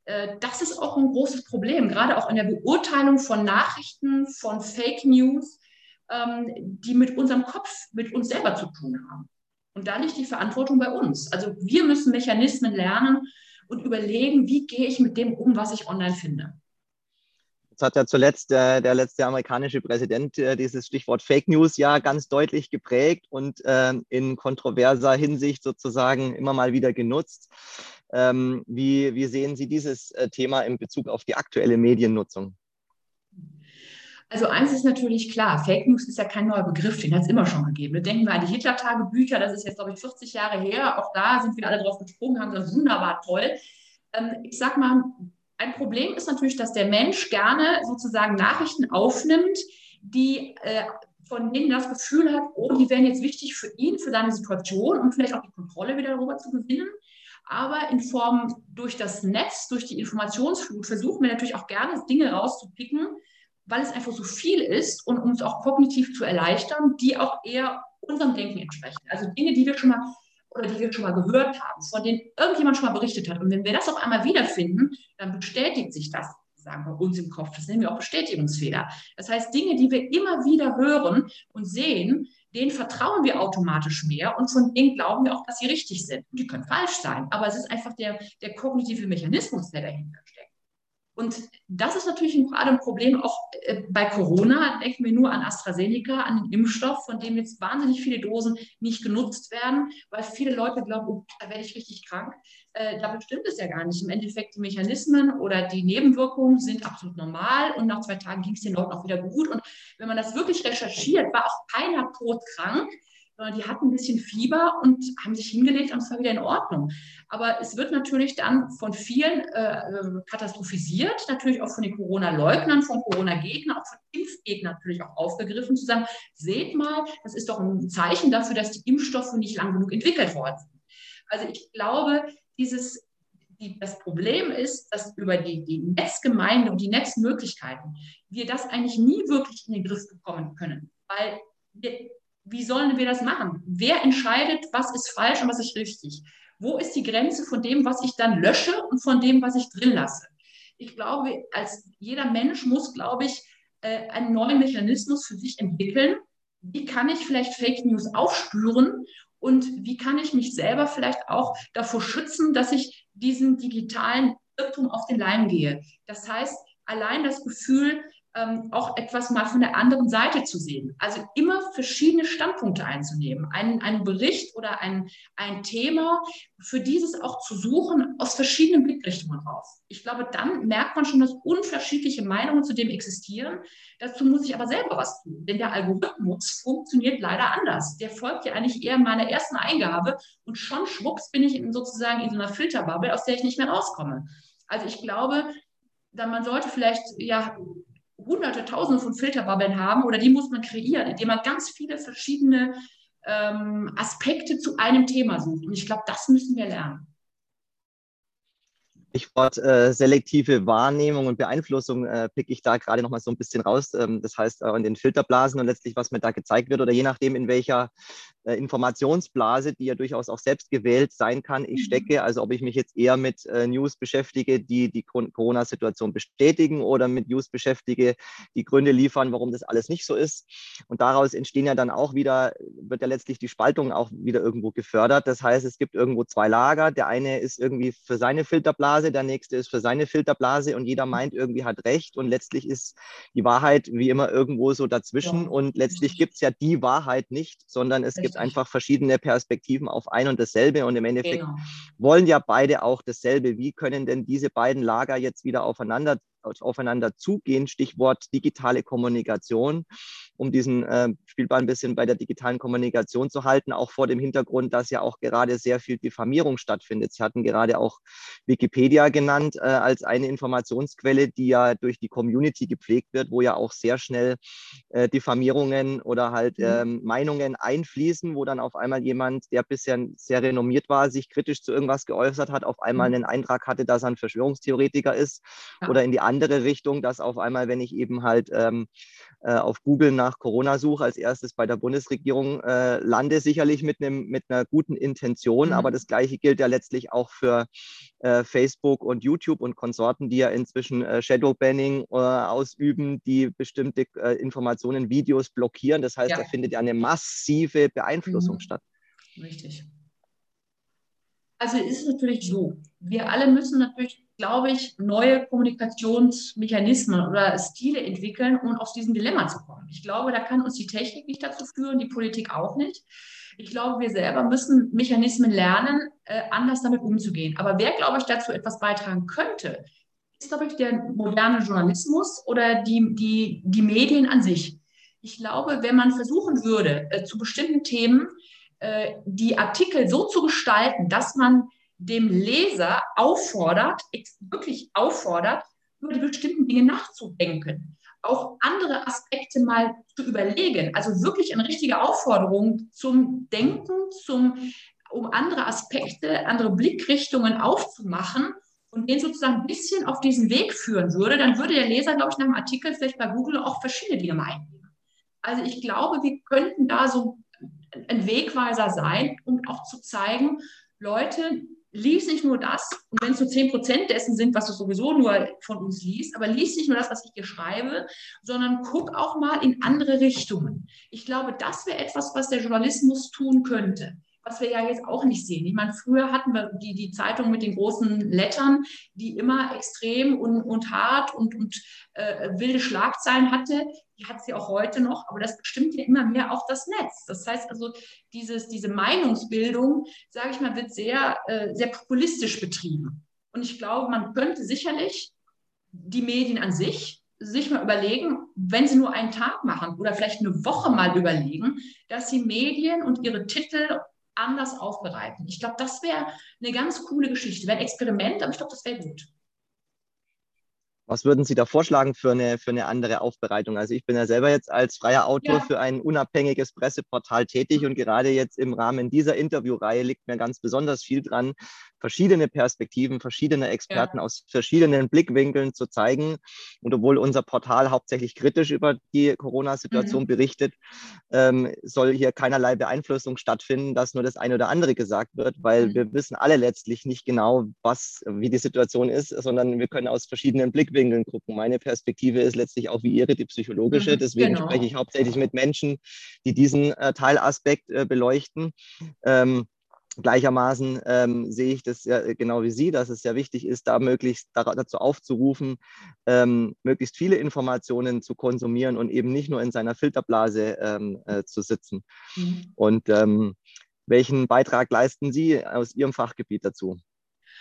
Äh, das ist auch ein großes Problem, gerade auch in der Beurteilung von Nachrichten, von Fake News, ähm, die mit unserem Kopf, mit uns selber zu tun haben. Und da liegt die Verantwortung bei uns. Also wir müssen Mechanismen lernen, und überlegen, wie gehe ich mit dem um, was ich online finde. Jetzt hat ja zuletzt äh, der letzte amerikanische Präsident äh, dieses Stichwort Fake News ja ganz deutlich geprägt und äh, in kontroverser Hinsicht sozusagen immer mal wieder genutzt. Ähm, wie, wie sehen Sie dieses äh, Thema in Bezug auf die aktuelle Mediennutzung? Also eins ist natürlich klar, Fake News ist ja kein neuer Begriff, den hat es immer schon gegeben. Denken wir an die Hitler-Tagebücher, das ist jetzt, glaube ich, 40 Jahre her. Auch da sind wir alle drauf gesprungen, haben gesagt, wunderbar, toll. Ähm, ich sage mal, ein Problem ist natürlich, dass der Mensch gerne sozusagen Nachrichten aufnimmt, die äh, von denen das Gefühl hat, oh, die wären jetzt wichtig für ihn, für seine Situation und vielleicht auch die Kontrolle wieder darüber zu gewinnen. Aber in Form durch das Netz, durch die Informationsflut versuchen wir natürlich auch gerne Dinge rauszupicken, weil es einfach so viel ist und um es auch kognitiv zu erleichtern, die auch eher unserem Denken entsprechen. Also Dinge, die wir schon mal oder die wir schon mal gehört haben, von denen irgendjemand schon mal berichtet hat. Und wenn wir das auf einmal wiederfinden, dann bestätigt sich das sagen bei uns im Kopf. Das nennen wir auch Bestätigungsfehler. Das heißt, Dinge, die wir immer wieder hören und sehen, denen vertrauen wir automatisch mehr und von denen glauben wir auch, dass sie richtig sind. Die können falsch sein, aber es ist einfach der, der kognitive Mechanismus, der dahinter steckt. Und das ist natürlich gerade ein Problem auch äh, bei Corona. Denken wir nur an AstraZeneca, an den Impfstoff, von dem jetzt wahnsinnig viele Dosen nicht genutzt werden, weil viele Leute glauben, oh, da werde ich richtig krank. Äh, dabei stimmt es ja gar nicht. Im Endeffekt die Mechanismen oder die Nebenwirkungen sind absolut normal und nach zwei Tagen ging es den Leuten auch wieder gut. Und wenn man das wirklich recherchiert, war auch keiner todkrank. Sondern die hatten ein bisschen Fieber und haben sich hingelegt und es war wieder in Ordnung. Aber es wird natürlich dann von vielen äh, äh katastrophisiert, natürlich auch von den Corona-Leugnern, von Corona-Gegnern, auch von Impfgegnern natürlich auch aufgegriffen, zu sagen, seht mal, das ist doch ein Zeichen dafür, dass die Impfstoffe nicht lang genug entwickelt worden sind. Also ich glaube, dieses die, das Problem ist, dass über die, die Netzgemeinde und die Netzmöglichkeiten wir das eigentlich nie wirklich in den Griff bekommen können. Weil wir, wie sollen wir das machen? Wer entscheidet, was ist falsch und was ist richtig? Wo ist die Grenze von dem, was ich dann lösche und von dem, was ich drin lasse? Ich glaube, als jeder Mensch muss, glaube ich, äh, einen neuen Mechanismus für sich entwickeln. Wie kann ich vielleicht Fake News aufspüren und wie kann ich mich selber vielleicht auch davor schützen, dass ich diesen digitalen Irrtum auf den Leim gehe. Das heißt, allein das Gefühl, ähm, auch etwas mal von der anderen Seite zu sehen. Also immer verschiedene Standpunkte einzunehmen. Einen, einen Bericht oder ein, ein Thema, für dieses auch zu suchen, aus verschiedenen Blickrichtungen raus. Ich glaube, dann merkt man schon, dass unterschiedliche Meinungen zu dem existieren. Dazu muss ich aber selber was tun, denn der Algorithmus [LAUGHS] funktioniert leider anders. Der folgt ja eigentlich eher meiner ersten Eingabe und schon schwupps bin ich in, sozusagen in so einer Filterbubble, aus der ich nicht mehr rauskomme. Also ich glaube, man sollte vielleicht ja hunderte, tausende von Filterbubbeln haben oder die muss man kreieren, indem man ganz viele verschiedene ähm, Aspekte zu einem Thema sucht. Und ich glaube, das müssen wir lernen. Stichwort äh, selektive Wahrnehmung und Beeinflussung äh, picke ich da gerade noch mal so ein bisschen raus. Ähm, das heißt, äh, in den Filterblasen und letztlich, was mir da gezeigt wird oder je nachdem, in welcher Informationsblase, die ja durchaus auch selbst gewählt sein kann, ich mhm. stecke. Also ob ich mich jetzt eher mit äh, News beschäftige, die die Corona-Situation bestätigen oder mit News beschäftige, die Gründe liefern, warum das alles nicht so ist. Und daraus entstehen ja dann auch wieder, wird ja letztlich die Spaltung auch wieder irgendwo gefördert. Das heißt, es gibt irgendwo zwei Lager. Der eine ist irgendwie für seine Filterblase, der nächste ist für seine Filterblase und jeder meint, irgendwie hat recht. Und letztlich ist die Wahrheit wie immer irgendwo so dazwischen. Ja. Und letztlich gibt es ja die Wahrheit nicht, sondern es gibt einfach verschiedene Perspektiven auf ein und dasselbe. Und im Endeffekt genau. wollen ja beide auch dasselbe. Wie können denn diese beiden Lager jetzt wieder aufeinander aufeinander zugehen, Stichwort digitale Kommunikation, um diesen äh, Spielball ein bisschen bei der digitalen Kommunikation zu halten, auch vor dem Hintergrund, dass ja auch gerade sehr viel Diffamierung stattfindet. Sie hatten gerade auch Wikipedia genannt äh, als eine Informationsquelle, die ja durch die Community gepflegt wird, wo ja auch sehr schnell äh, Diffamierungen oder halt mhm. ähm, Meinungen einfließen, wo dann auf einmal jemand, der bisher sehr renommiert war, sich kritisch zu irgendwas geäußert hat, auf einmal mhm. einen Eintrag hatte, dass er ein Verschwörungstheoretiker ist ja. oder in die andere Richtung, dass auf einmal, wenn ich eben halt ähm, äh, auf Google nach Corona suche, als erstes bei der Bundesregierung äh, lande, sicherlich mit, einem, mit einer guten Intention. Mhm. Aber das Gleiche gilt ja letztlich auch für äh, Facebook und YouTube und Konsorten, die ja inzwischen äh, Shadowbanning äh, ausüben, die bestimmte äh, Informationen, Videos blockieren. Das heißt, ja. da findet ja eine massive Beeinflussung mhm. statt. Richtig. Also ist es natürlich so, wir alle müssen natürlich glaube ich, neue Kommunikationsmechanismen oder Stile entwickeln, um aus diesem Dilemma zu kommen. Ich glaube, da kann uns die Technik nicht dazu führen, die Politik auch nicht. Ich glaube, wir selber müssen Mechanismen lernen, äh, anders damit umzugehen. Aber wer, glaube ich, dazu etwas beitragen könnte, ist, glaube ich, der moderne Journalismus oder die, die, die Medien an sich. Ich glaube, wenn man versuchen würde, äh, zu bestimmten Themen äh, die Artikel so zu gestalten, dass man dem Leser auffordert, wirklich auffordert, über die bestimmten Dinge nachzudenken, auch andere Aspekte mal zu überlegen. Also wirklich eine richtige Aufforderung zum Denken, zum, um andere Aspekte, andere Blickrichtungen aufzumachen und den sozusagen ein bisschen auf diesen Weg führen würde, dann würde der Leser, glaube ich, nach dem Artikel vielleicht bei Google auch verschiedene Dinge mal eingeben. Also ich glaube, wir könnten da so ein Wegweiser sein, um auch zu zeigen, Leute, lies nicht nur das, und wenn es so 10 Prozent dessen sind, was du sowieso nur von uns liest, aber lies nicht nur das, was ich hier schreibe, sondern guck auch mal in andere Richtungen. Ich glaube, das wäre etwas, was der Journalismus tun könnte was wir ja jetzt auch nicht sehen. Ich meine, früher hatten wir die, die Zeitung mit den großen Lettern, die immer extrem und, und hart und, und äh, wilde Schlagzeilen hatte. Die hat sie auch heute noch, aber das bestimmt ja immer mehr auch das Netz. Das heißt also, dieses, diese Meinungsbildung, sage ich mal, wird sehr, äh, sehr populistisch betrieben. Und ich glaube, man könnte sicherlich die Medien an sich sich mal überlegen, wenn sie nur einen Tag machen oder vielleicht eine Woche mal überlegen, dass sie Medien und ihre Titel anders aufbereiten. Ich glaube, das wäre eine ganz coole Geschichte. Wäre ein Experiment, aber ich glaube, das wäre gut. Was würden Sie da vorschlagen für eine, für eine andere Aufbereitung? Also ich bin ja selber jetzt als freier Autor ja. für ein unabhängiges Presseportal tätig und gerade jetzt im Rahmen dieser Interviewreihe liegt mir ganz besonders viel dran, verschiedene Perspektiven, verschiedene Experten ja. aus verschiedenen Blickwinkeln zu zeigen. Und obwohl unser Portal hauptsächlich kritisch über die Corona-Situation mhm. berichtet, ähm, soll hier keinerlei Beeinflussung stattfinden, dass nur das eine oder andere gesagt wird, weil mhm. wir wissen alle letztlich nicht genau, was, wie die Situation ist, sondern wir können aus verschiedenen Blickwinkeln gucken. Meine Perspektive ist letztlich auch wie Ihre, die psychologische. Mhm. Deswegen genau. spreche ich hauptsächlich mit Menschen, die diesen äh, Teilaspekt äh, beleuchten. Ähm, Gleichermaßen ähm, sehe ich das ja genau wie Sie, dass es sehr wichtig ist, da möglichst dazu aufzurufen, ähm, möglichst viele Informationen zu konsumieren und eben nicht nur in seiner Filterblase ähm, äh, zu sitzen. Mhm. Und ähm, welchen Beitrag leisten Sie aus Ihrem Fachgebiet dazu?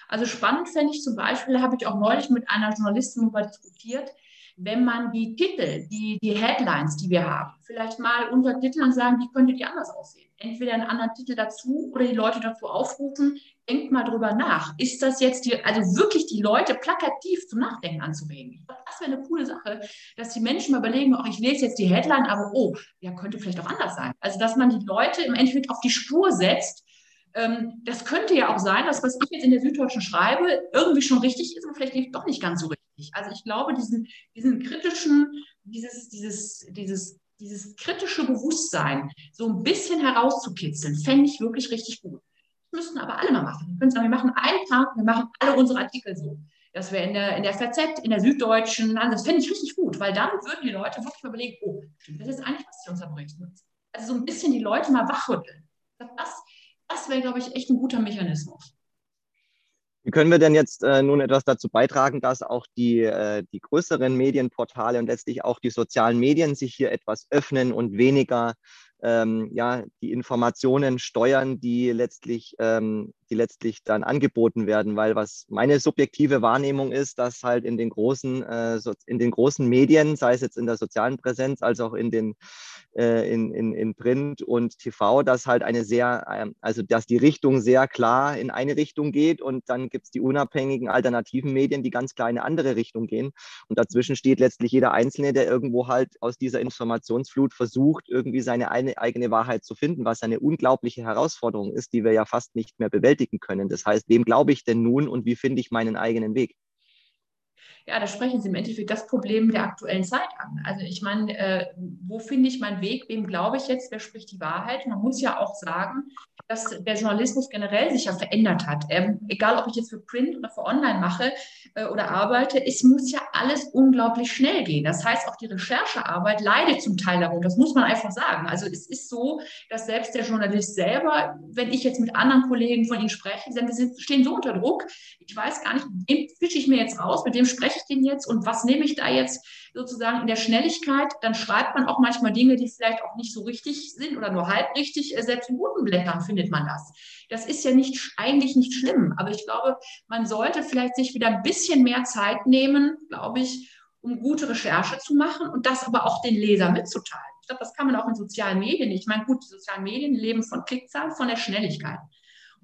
Also spannend fände ich zum Beispiel, habe ich auch neulich mit einer Journalistin darüber diskutiert, wenn man die Titel, die, die Headlines, die wir haben, vielleicht mal unter Titeln sagen, wie könnte die anders aussehen? Entweder einen anderen Titel dazu oder die Leute dazu aufrufen, denkt mal drüber nach. Ist das jetzt die, also wirklich die Leute plakativ zum Nachdenken anzuregen? das wäre eine coole Sache, dass die Menschen mal überlegen, auch ich lese jetzt die Headline, aber oh, ja, könnte vielleicht auch anders sein. Also, dass man die Leute im Endeffekt auf die Spur setzt, ähm, das könnte ja auch sein, dass was ich jetzt in der Süddeutschen schreibe, irgendwie schon richtig ist, aber vielleicht doch nicht ganz so richtig wichtig. Also ich glaube, diesen, diesen kritischen, dieses, dieses, dieses, dieses kritische Bewusstsein so ein bisschen herauszukitzeln, fände ich wirklich richtig gut. Das müssten aber alle mal machen. Wir können sagen, wir machen einen Tag, wir machen alle unsere Artikel so. Das wäre in der, in der FZ, in der Süddeutschen, das fände ich richtig gut, weil dann würden die Leute wirklich mal überlegen, oh, das ist eigentlich, was sie uns berichten. Also so ein bisschen die Leute mal wachrütteln. Das, das wäre, glaube ich, echt ein guter Mechanismus. Wie können wir denn jetzt äh, nun etwas dazu beitragen, dass auch die, äh, die größeren Medienportale und letztlich auch die sozialen Medien sich hier etwas öffnen und weniger ähm, ja, die Informationen steuern, die letztlich ähm, die letztlich dann angeboten werden, weil was meine subjektive Wahrnehmung ist, dass halt in den großen, äh, in den großen Medien, sei es jetzt in der sozialen Präsenz, als auch in den äh, in, in, in Print und TV, dass halt eine sehr, äh, also dass die Richtung sehr klar in eine Richtung geht und dann gibt es die unabhängigen alternativen Medien, die ganz klar in eine andere Richtung gehen. Und dazwischen steht letztlich jeder Einzelne, der irgendwo halt aus dieser Informationsflut versucht, irgendwie seine eine, eigene Wahrheit zu finden, was eine unglaubliche Herausforderung ist, die wir ja fast nicht mehr bewältigen bewältigen können. Das heißt, wem glaube ich denn nun und wie finde ich meinen eigenen Weg? Ja, da sprechen Sie im Endeffekt das Problem der aktuellen Zeit an. Also ich meine, äh, wo finde ich meinen Weg? Wem glaube ich jetzt? Wer spricht die Wahrheit? Man muss ja auch sagen, dass der Journalismus generell sich ja verändert hat. Ähm, egal, ob ich jetzt für Print oder für Online mache äh, oder arbeite, es muss ja alles unglaublich schnell gehen. Das heißt, auch die Recherchearbeit leidet zum Teil darunter. Das muss man einfach sagen. Also es ist so, dass selbst der Journalist selber, wenn ich jetzt mit anderen Kollegen von Ihnen spreche, die stehen so unter Druck. Ich weiß gar nicht, wem fische ich mir jetzt raus, mit wem spreche ich denn jetzt und was nehme ich da jetzt sozusagen in der Schnelligkeit? Dann schreibt man auch manchmal Dinge, die vielleicht auch nicht so richtig sind oder nur halb richtig, äh, selbst in guten Blättern findet man das. Das ist ja nicht, eigentlich nicht schlimm, aber ich glaube, man sollte vielleicht sich wieder ein bisschen mehr Zeit nehmen, glaube ich, um gute Recherche zu machen und das aber auch den Leser mitzuteilen. Ich glaube, das kann man auch in sozialen Medien nicht. Ich meine, gut, die sozialen Medien leben von Klickzahlen, von der Schnelligkeit.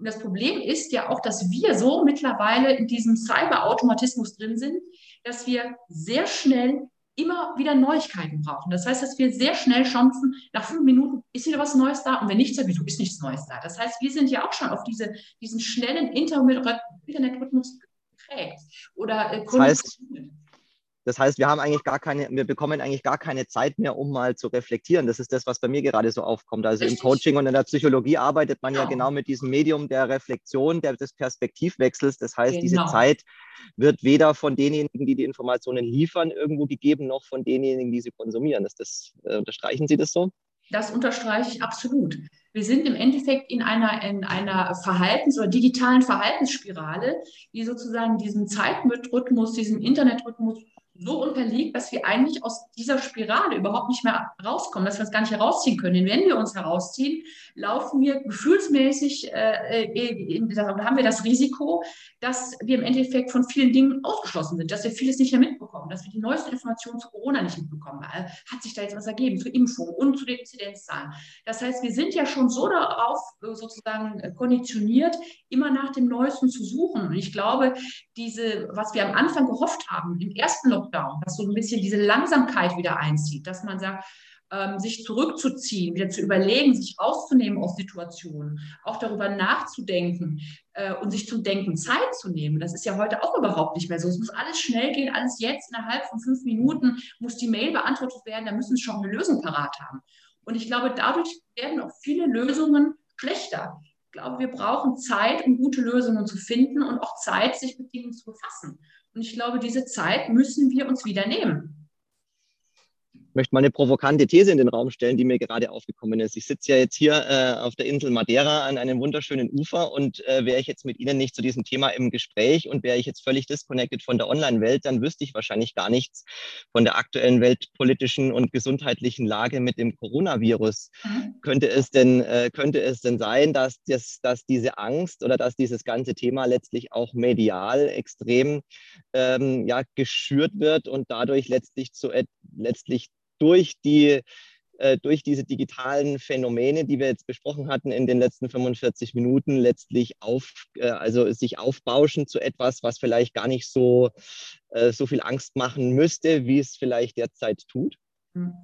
Und das Problem ist ja auch, dass wir so mittlerweile in diesem Cyber-Automatismus drin sind, dass wir sehr schnell immer wieder Neuigkeiten brauchen. Das heißt, dass wir sehr schnell chancen, nach fünf Minuten ist wieder was Neues da und wenn nichts, wieso ist nichts Neues da? Das heißt, wir sind ja auch schon auf diese, diesen schnellen Internetrhythmus geprägt. Oder äh, das heißt, das heißt, wir haben eigentlich gar keine, wir bekommen eigentlich gar keine Zeit mehr, um mal zu reflektieren. Das ist das, was bei mir gerade so aufkommt. Also Richtig. im Coaching und in der Psychologie arbeitet man genau. ja genau mit diesem Medium der Reflexion, der, des Perspektivwechsels. Das heißt, genau. diese Zeit wird weder von denjenigen, die die Informationen liefern, irgendwo gegeben, noch von denjenigen, die sie konsumieren. Ist das, äh, unterstreichen Sie das so? Das unterstreiche ich absolut. Wir sind im Endeffekt in einer, in einer Verhaltens- oder digitalen Verhaltensspirale, die sozusagen diesen Zeitrhythmus, diesen Internetrhythmus so unterliegt, dass wir eigentlich aus dieser Spirale überhaupt nicht mehr rauskommen, dass wir uns gar nicht herausziehen können. Denn wenn wir uns herausziehen, laufen wir gefühlsmäßig, äh, äh in, haben wir das Risiko, dass wir im Endeffekt von vielen Dingen ausgeschlossen sind, dass wir vieles nicht mehr mitbekommen, dass wir die neuesten Informationen zu Corona nicht mitbekommen. Weil hat sich da jetzt was ergeben zur Impfung und zu den Inzidenzzahlen. Das heißt, wir sind ja schon so darauf äh, sozusagen äh, konditioniert, immer nach dem Neuesten zu suchen. Und ich glaube, diese, was wir am Anfang gehofft haben, im ersten Lockdown, dass so ein bisschen diese Langsamkeit wieder einzieht, dass man sagt, ähm, sich zurückzuziehen, wieder zu überlegen, sich rauszunehmen aus Situationen, auch darüber nachzudenken äh, und sich zum Denken Zeit zu nehmen. Das ist ja heute auch überhaupt nicht mehr so. Es muss alles schnell gehen, alles jetzt innerhalb von fünf Minuten muss die Mail beantwortet werden, da müssen Sie schon eine Lösung parat haben. Und ich glaube, dadurch werden auch viele Lösungen schlechter. Ich glaube, wir brauchen Zeit, um gute Lösungen zu finden und auch Zeit, sich mit Dingen zu befassen. Und ich glaube, diese Zeit müssen wir uns wieder nehmen. Ich möchte mal eine provokante These in den Raum stellen, die mir gerade aufgekommen ist. Ich sitze ja jetzt hier äh, auf der Insel Madeira an einem wunderschönen Ufer und äh, wäre ich jetzt mit Ihnen nicht zu diesem Thema im Gespräch und wäre ich jetzt völlig disconnected von der Online-Welt, dann wüsste ich wahrscheinlich gar nichts von der aktuellen weltpolitischen und gesundheitlichen Lage mit dem Coronavirus. Mhm. Könnte es denn, äh, könnte es denn sein, dass, das, dass diese Angst oder dass dieses ganze Thema letztlich auch medial extrem ähm, ja, geschürt wird und dadurch letztlich zu letztlich durch die äh, durch diese digitalen Phänomene, die wir jetzt besprochen hatten in den letzten 45 Minuten, letztlich auf, äh, also sich aufbauschen zu etwas, was vielleicht gar nicht so, äh, so viel Angst machen müsste, wie es vielleicht derzeit tut? Hm.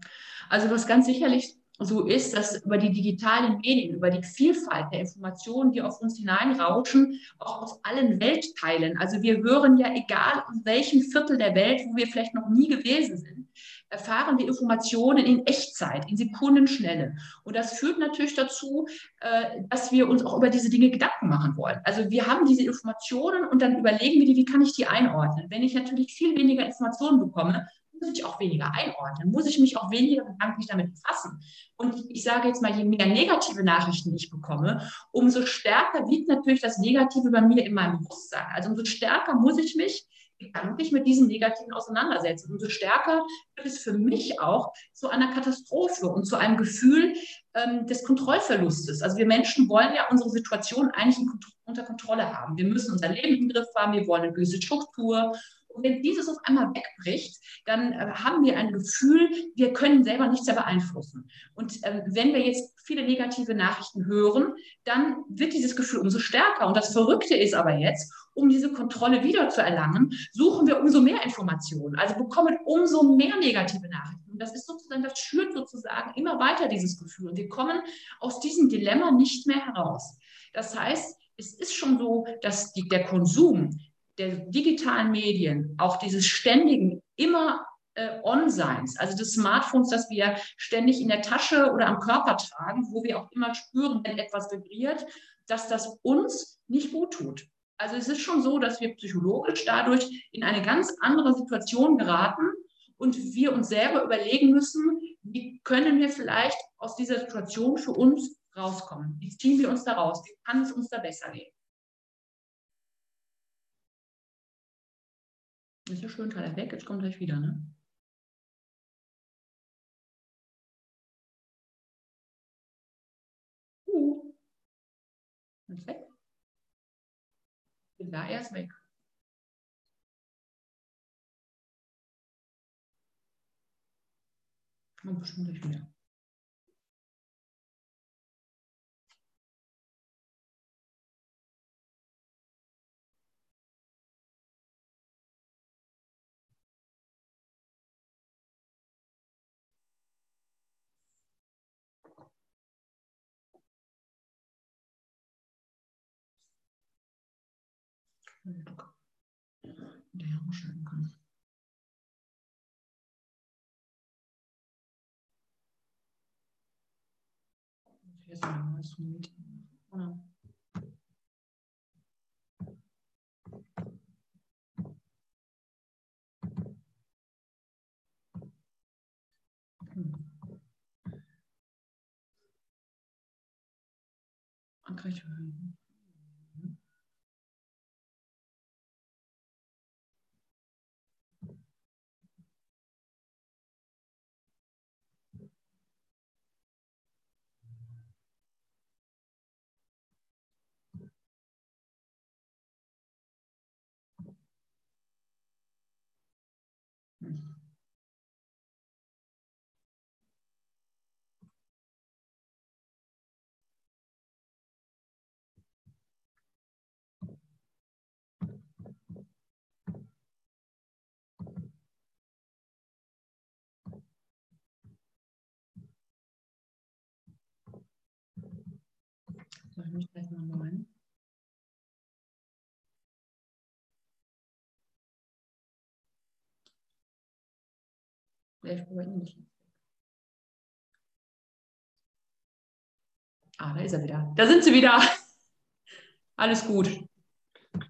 Also was ganz sicherlich so ist, dass über die digitalen Medien, über die Vielfalt der Informationen, die auf uns hineinrauschen, auch aus allen Weltteilen. Also wir hören ja, egal aus welchem Viertel der Welt, wo wir vielleicht noch nie gewesen sind, erfahren wir Informationen in Echtzeit, in Sekundenschnelle. Und das führt natürlich dazu, äh, dass wir uns auch über diese Dinge Gedanken machen wollen. Also wir haben diese Informationen und dann überlegen wir die, wie kann ich die einordnen? Wenn ich natürlich viel weniger Informationen bekomme, muss ich auch weniger einordnen, muss ich mich auch weniger gedanklich damit befassen. Und ich sage jetzt mal, je mehr negative Nachrichten ich bekomme, umso stärker wiegt natürlich das Negative bei mir in meinem Bewusstsein. Also umso stärker muss ich mich gedanklich mit diesen Negativen auseinandersetzen. Umso stärker wird es für mich auch zu einer Katastrophe und zu einem Gefühl ähm, des Kontrollverlustes. Also wir Menschen wollen ja unsere Situation eigentlich unter Kontrolle haben. Wir müssen unser Leben im Griff haben, wir wollen eine gewisse Struktur und wenn dieses auf einmal wegbricht, dann äh, haben wir ein Gefühl, wir können selber nichts mehr beeinflussen. Und äh, wenn wir jetzt viele negative Nachrichten hören, dann wird dieses Gefühl umso stärker. Und das Verrückte ist aber jetzt, um diese Kontrolle wieder zu erlangen, suchen wir umso mehr Informationen, also bekommen umso mehr negative Nachrichten. Und das ist sozusagen, das schürt sozusagen immer weiter dieses Gefühl. Und wir kommen aus diesem Dilemma nicht mehr heraus. Das heißt, es ist schon so, dass die, der Konsum der digitalen Medien, auch dieses ständigen, immer äh, On-Seins, also des Smartphones, das wir ständig in der Tasche oder am Körper tragen, wo wir auch immer spüren, wenn etwas vibriert, dass das uns nicht gut tut. Also es ist schon so, dass wir psychologisch dadurch in eine ganz andere Situation geraten und wir uns selber überlegen müssen, wie können wir vielleicht aus dieser Situation für uns rauskommen? Wie ziehen wir uns da raus? Wie kann es uns da besser gehen? Ist ja schön, Teil weg, jetzt kommt gleich wieder, ne? Uh. Ist weg. Bin da erst weg. Kommt bestimmt gleich wieder. Der herumschalten kann. Jetzt mal zum Meeting. Oder? Angriff. Warte, ich gleich mal neun. Ah, da ist er wieder. Da sind sie wieder. [LAUGHS] Alles gut.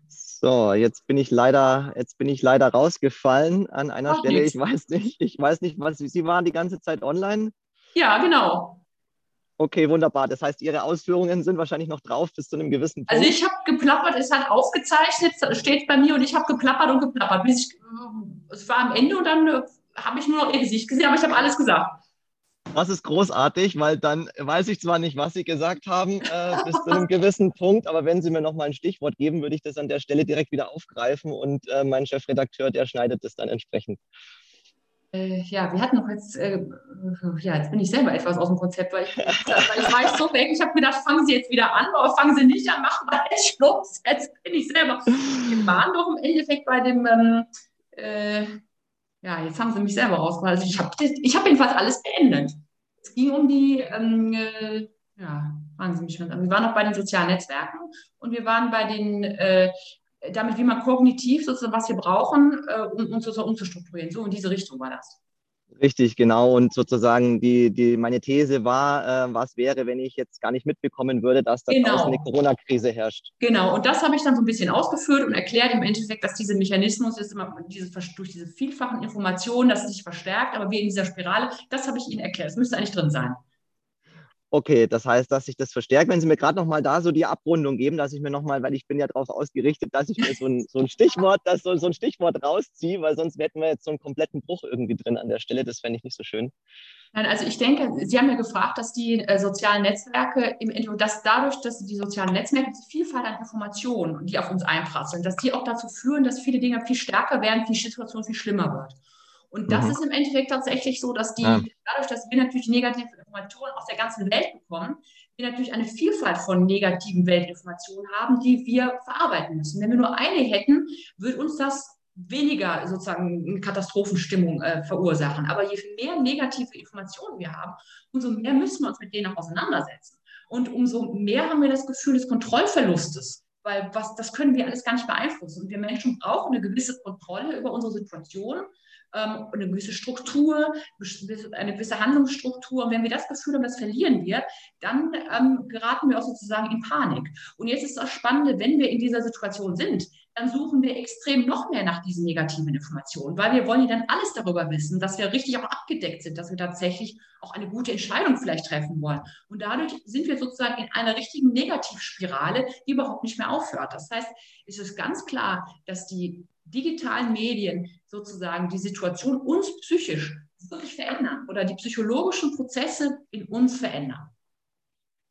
So, jetzt bin ich leider, jetzt bin ich leider rausgefallen an einer Ach, Stelle. Nix. Ich weiß nicht, ich weiß nicht, was Sie waren die ganze Zeit online. Ja, genau. Okay, wunderbar. Das heißt, Ihre Ausführungen sind wahrscheinlich noch drauf bis zu einem gewissen Punkt. Also ich habe geplappert, es hat aufgezeichnet, steht bei mir und ich habe geplappert und geplappert. Bis ich, es war am Ende und dann äh, habe ich nur noch Ihr Gesicht gesehen, aber ich habe alles gesagt. Das ist großartig, weil dann weiß ich zwar nicht, was Sie gesagt haben äh, bis zu einem gewissen Punkt, aber wenn Sie mir noch mal ein Stichwort geben, würde ich das an der Stelle direkt wieder aufgreifen und äh, mein Chefredakteur, der schneidet das dann entsprechend. Äh, ja, wir hatten noch jetzt, äh, ja, jetzt bin ich selber etwas aus dem Konzept, weil ich, [LAUGHS] weil ich war jetzt so weg. Ich habe gedacht, fangen Sie jetzt wieder an, aber fangen Sie nicht an, machen wir jetzt Schluss. Jetzt bin ich selber. Wir waren doch im Endeffekt bei dem, ähm, äh, ja, jetzt haben Sie mich selber rausgeholt. Also ich habe ich hab jedenfalls alles beendet. Es ging um die, ähm, äh, ja, fragen Sie mich schon an. Wir waren noch bei den sozialen Netzwerken und wir waren bei den, äh, damit, wie man kognitiv sozusagen, was wir brauchen, äh, um uns sozusagen umzustrukturieren. So in diese Richtung war das. Richtig, genau. Und sozusagen die, die, meine These war, äh, was wäre, wenn ich jetzt gar nicht mitbekommen würde, dass da genau. eine Corona-Krise herrscht. Genau, und das habe ich dann so ein bisschen ausgeführt und erklärt im Endeffekt, dass dieser Mechanismus ist immer diese, durch diese vielfachen Informationen, dass es sich verstärkt, aber wie in dieser Spirale, das habe ich Ihnen erklärt. Das müsste eigentlich drin sein. Okay, das heißt, dass sich das verstärkt. Wenn Sie mir gerade noch mal da so die Abrundung geben, dass ich mir noch mal, weil ich bin ja darauf ausgerichtet, dass ich mir so ein, so ein Stichwort, das so, so ein Stichwort rausziehe, weil sonst hätten wir jetzt so einen kompletten Bruch irgendwie drin an der Stelle. Das fände ich nicht so schön. Nein, also ich denke, Sie haben ja gefragt, dass die äh, sozialen Netzwerke im Endeffekt, dass dadurch, dass die sozialen Netzwerke die Vielfalt an Informationen, die auf uns einprasseln, dass die auch dazu führen, dass viele Dinge viel stärker werden, die Situation viel schlimmer wird. Und das mhm. ist im Endeffekt tatsächlich so, dass die, ja. dadurch, dass wir natürlich negative Informationen aus der ganzen Welt bekommen, wir natürlich eine Vielfalt von negativen Weltinformationen haben, die wir verarbeiten müssen. Wenn wir nur eine hätten, würde uns das weniger sozusagen eine Katastrophenstimmung äh, verursachen. Aber je mehr negative Informationen wir haben, umso mehr müssen wir uns mit denen auch auseinandersetzen. Und umso mehr haben wir das Gefühl des Kontrollverlustes, weil was, das können wir alles gar nicht beeinflussen. Und wir Menschen brauchen eine gewisse Kontrolle über unsere Situation eine gewisse Struktur, eine gewisse Handlungsstruktur. Und wenn wir das Gefühl haben, das verlieren wir, dann ähm, geraten wir auch sozusagen in Panik. Und jetzt ist das Spannende, wenn wir in dieser Situation sind, dann suchen wir extrem noch mehr nach diesen negativen Informationen, weil wir wollen ja dann alles darüber wissen, dass wir richtig auch abgedeckt sind, dass wir tatsächlich auch eine gute Entscheidung vielleicht treffen wollen. Und dadurch sind wir sozusagen in einer richtigen Negativspirale, die überhaupt nicht mehr aufhört. Das heißt, es ist ganz klar, dass die digitalen Medien sozusagen die Situation uns psychisch wirklich verändern oder die psychologischen Prozesse in uns verändern.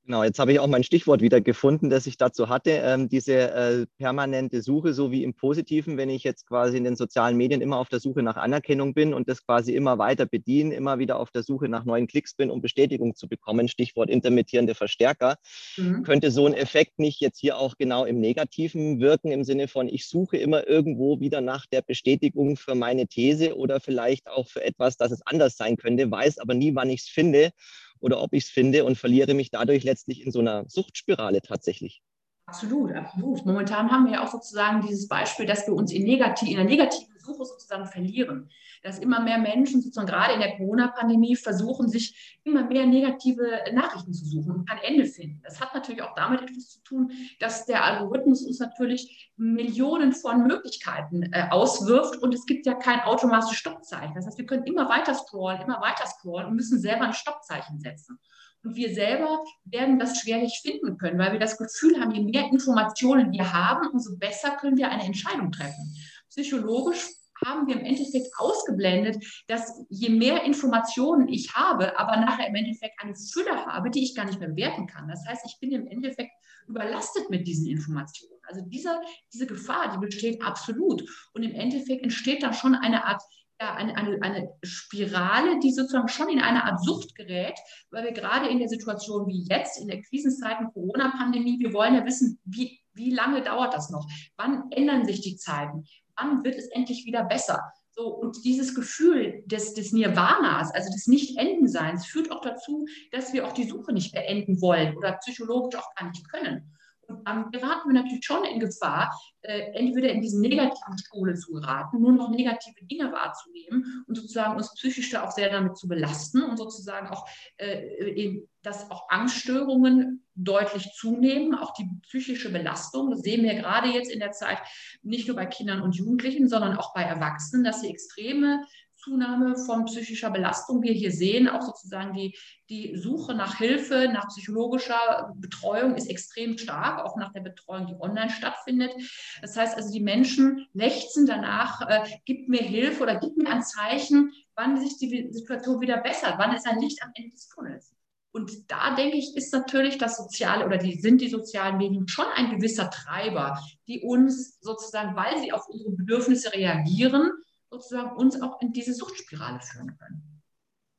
Genau, jetzt habe ich auch mein Stichwort wieder gefunden, das ich dazu hatte. Ähm, diese äh, permanente Suche, so wie im Positiven, wenn ich jetzt quasi in den sozialen Medien immer auf der Suche nach Anerkennung bin und das quasi immer weiter bediene, immer wieder auf der Suche nach neuen Klicks bin, um Bestätigung zu bekommen, Stichwort intermittierende Verstärker, mhm. könnte so ein Effekt nicht jetzt hier auch genau im Negativen wirken, im Sinne von, ich suche immer irgendwo wieder nach der Bestätigung für meine These oder vielleicht auch für etwas, dass es anders sein könnte, weiß aber nie, wann ich es finde oder ob ich es finde und verliere mich dadurch letztlich in so einer Suchtspirale tatsächlich. Absolut, absolut. Momentan haben wir ja auch sozusagen dieses Beispiel, dass wir uns in, negativ, in einer negativen Suche sozusagen verlieren. Dass immer mehr Menschen sozusagen gerade in der Corona-Pandemie versuchen, sich immer mehr negative Nachrichten zu suchen und kein Ende finden. Das hat natürlich auch damit etwas zu tun, dass der Algorithmus uns natürlich Millionen von Möglichkeiten äh, auswirft und es gibt ja kein automatisches Stoppzeichen. Das heißt, wir können immer weiter scrollen, immer weiter scrollen und müssen selber ein Stoppzeichen setzen. Und wir selber werden das schwerlich finden können, weil wir das Gefühl haben, je mehr Informationen wir haben, umso besser können wir eine Entscheidung treffen. Psychologisch haben wir im Endeffekt ausgeblendet, dass je mehr Informationen ich habe, aber nachher im Endeffekt eine Fülle habe, die ich gar nicht mehr bewerten kann. Das heißt, ich bin im Endeffekt überlastet mit diesen Informationen. Also diese, diese Gefahr, die besteht absolut. Und im Endeffekt entsteht dann schon eine Art ja, eine, eine, eine Spirale, die sozusagen schon in eine Art Sucht gerät, weil wir gerade in der Situation wie jetzt, in der Krisenzeiten, Corona-Pandemie, wir wollen ja wissen, wie, wie lange dauert das noch? Wann ändern sich die Zeiten? Wann wird es endlich wieder besser? So, und dieses Gefühl des, des Nirvanas, also des Nicht-Endenseins, führt auch dazu, dass wir auch die Suche nicht beenden wollen oder psychologisch auch gar nicht können. Und dann geraten wir natürlich schon in Gefahr, äh, entweder in diesen negativen Spule zu geraten, nur noch negative Dinge wahrzunehmen und sozusagen uns psychisch da auch sehr damit zu belasten und sozusagen auch, äh, dass auch Angststörungen deutlich zunehmen, auch die psychische Belastung. Das sehen wir gerade jetzt in der Zeit nicht nur bei Kindern und Jugendlichen, sondern auch bei Erwachsenen, dass sie extreme Zunahme von psychischer Belastung wir hier sehen. Auch sozusagen die, die Suche nach Hilfe, nach psychologischer Betreuung ist extrem stark, auch nach der Betreuung, die online stattfindet. Das heißt also, die Menschen lechzen danach, äh, gibt mir Hilfe oder gibt mir ein Zeichen, wann sich die Situation wieder bessert, wann ist ein Licht am Ende des Tunnels. Und da denke ich, ist natürlich das Soziale oder die, sind die sozialen Medien schon ein gewisser Treiber, die uns sozusagen, weil sie auf unsere Bedürfnisse reagieren, sozusagen uns auch in diese Suchtspirale führen können.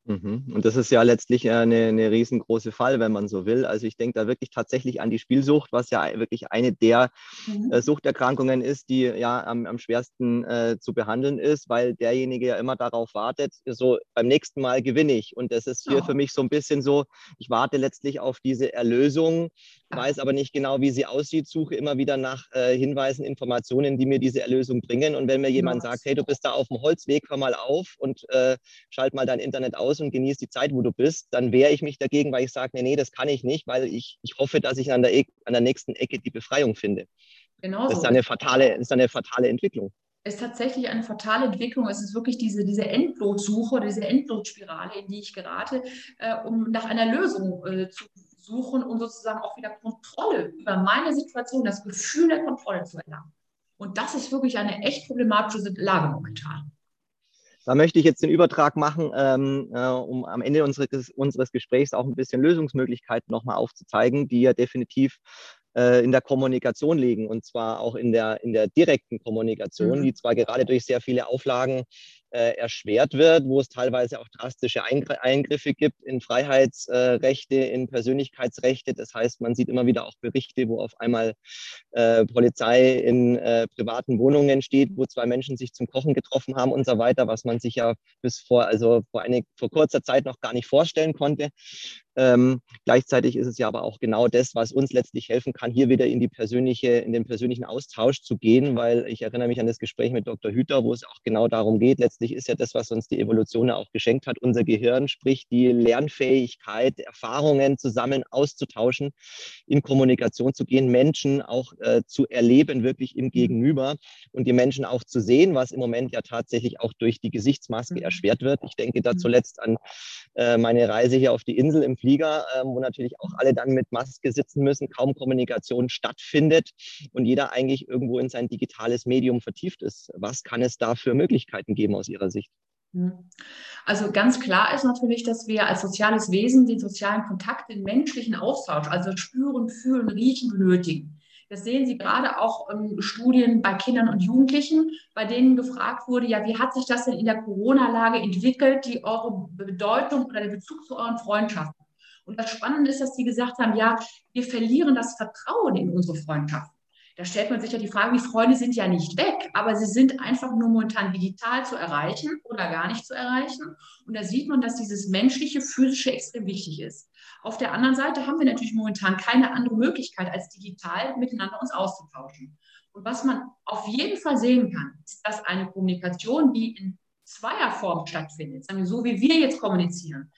Mhm. Und das ist ja letztlich eine, eine riesengroße Fall, wenn man so will. Also ich denke da wirklich tatsächlich an die Spielsucht, was ja wirklich eine der mhm. äh, Suchterkrankungen ist, die ja am, am schwersten äh, zu behandeln ist, weil derjenige ja immer darauf wartet, so beim nächsten Mal gewinne ich. Und das ist hier oh. für mich so ein bisschen so, ich warte letztlich auf diese Erlösung, weiß aber nicht genau, wie sie aussieht, suche immer wieder nach äh, Hinweisen, Informationen, die mir diese Erlösung bringen. Und wenn mir jemand sagt, hey, du bist da auf dem Holzweg, hör mal auf und äh, schalt mal dein Internet aus, und genieß die Zeit, wo du bist, dann wehre ich mich dagegen, weil ich sage, nee, nee, das kann ich nicht, weil ich, ich hoffe, dass ich an der, e an der nächsten Ecke die Befreiung finde. Genau. Das ist eine fatale, ist eine fatale Entwicklung ist tatsächlich eine fatale Entwicklung. Es ist wirklich diese, diese Endlossuche, diese Endlosspirale, in die ich gerate, äh, um nach einer Lösung äh, zu suchen und sozusagen auch wieder Kontrolle über meine Situation, das Gefühl der Kontrolle zu erlangen. Und das ist wirklich eine echt problematische Lage momentan. Da möchte ich jetzt den Übertrag machen, ähm, äh, um am Ende unseres, unseres Gesprächs auch ein bisschen Lösungsmöglichkeiten nochmal aufzuzeigen, die ja definitiv äh, in der Kommunikation liegen und zwar auch in der, in der direkten Kommunikation, mhm. die zwar gerade durch sehr viele Auflagen äh, erschwert wird, wo es teilweise auch drastische Eingriffe gibt in Freiheitsrechte, in Persönlichkeitsrechte. Das heißt, man sieht immer wieder auch Berichte, wo auf einmal äh, Polizei in äh, privaten Wohnungen steht, wo zwei Menschen sich zum Kochen getroffen haben und so weiter, was man sich ja bis vor, also vor, eine, vor kurzer Zeit noch gar nicht vorstellen konnte. Ähm, gleichzeitig ist es ja aber auch genau das, was uns letztlich helfen kann, hier wieder in die persönliche, in den persönlichen Austausch zu gehen, weil ich erinnere mich an das Gespräch mit Dr. Hüter, wo es auch genau darum geht. Letztlich ist ja das, was uns die Evolution auch geschenkt hat, unser Gehirn, sprich die Lernfähigkeit, Erfahrungen zusammen auszutauschen, in Kommunikation zu gehen, Menschen auch äh, zu erleben, wirklich im Gegenüber und die Menschen auch zu sehen, was im Moment ja tatsächlich auch durch die Gesichtsmaske mhm. erschwert wird. Ich denke da mhm. zuletzt an äh, meine Reise hier auf die Insel im Flieger, äh, wo natürlich auch alle dann mit Maske sitzen müssen, kaum Kommunikation stattfindet und jeder eigentlich irgendwo in sein digitales Medium vertieft ist. Was kann es da für Möglichkeiten geben aus Ihrer Sicht? Hm. Also ganz klar ist natürlich, dass wir als soziales Wesen den sozialen Kontakt, den menschlichen Austausch, also spüren, fühlen, riechen benötigen. Das sehen Sie gerade auch in Studien bei Kindern und Jugendlichen, bei denen gefragt wurde, ja, wie hat sich das denn in der Corona-Lage entwickelt, die eure Bedeutung oder der Bezug zu euren Freundschaften? Und das Spannende ist, dass sie gesagt haben, ja, wir verlieren das Vertrauen in unsere Freundschaft. Da stellt man sich ja die Frage, die Freunde sind ja nicht weg, aber sie sind einfach nur momentan digital zu erreichen oder gar nicht zu erreichen. Und da sieht man, dass dieses menschliche, physische extrem wichtig ist. Auf der anderen Seite haben wir natürlich momentan keine andere Möglichkeit, als digital miteinander uns auszutauschen. Und was man auf jeden Fall sehen kann, ist, dass eine Kommunikation, die in zweier Form stattfindet, so, wie wir jetzt kommunizieren,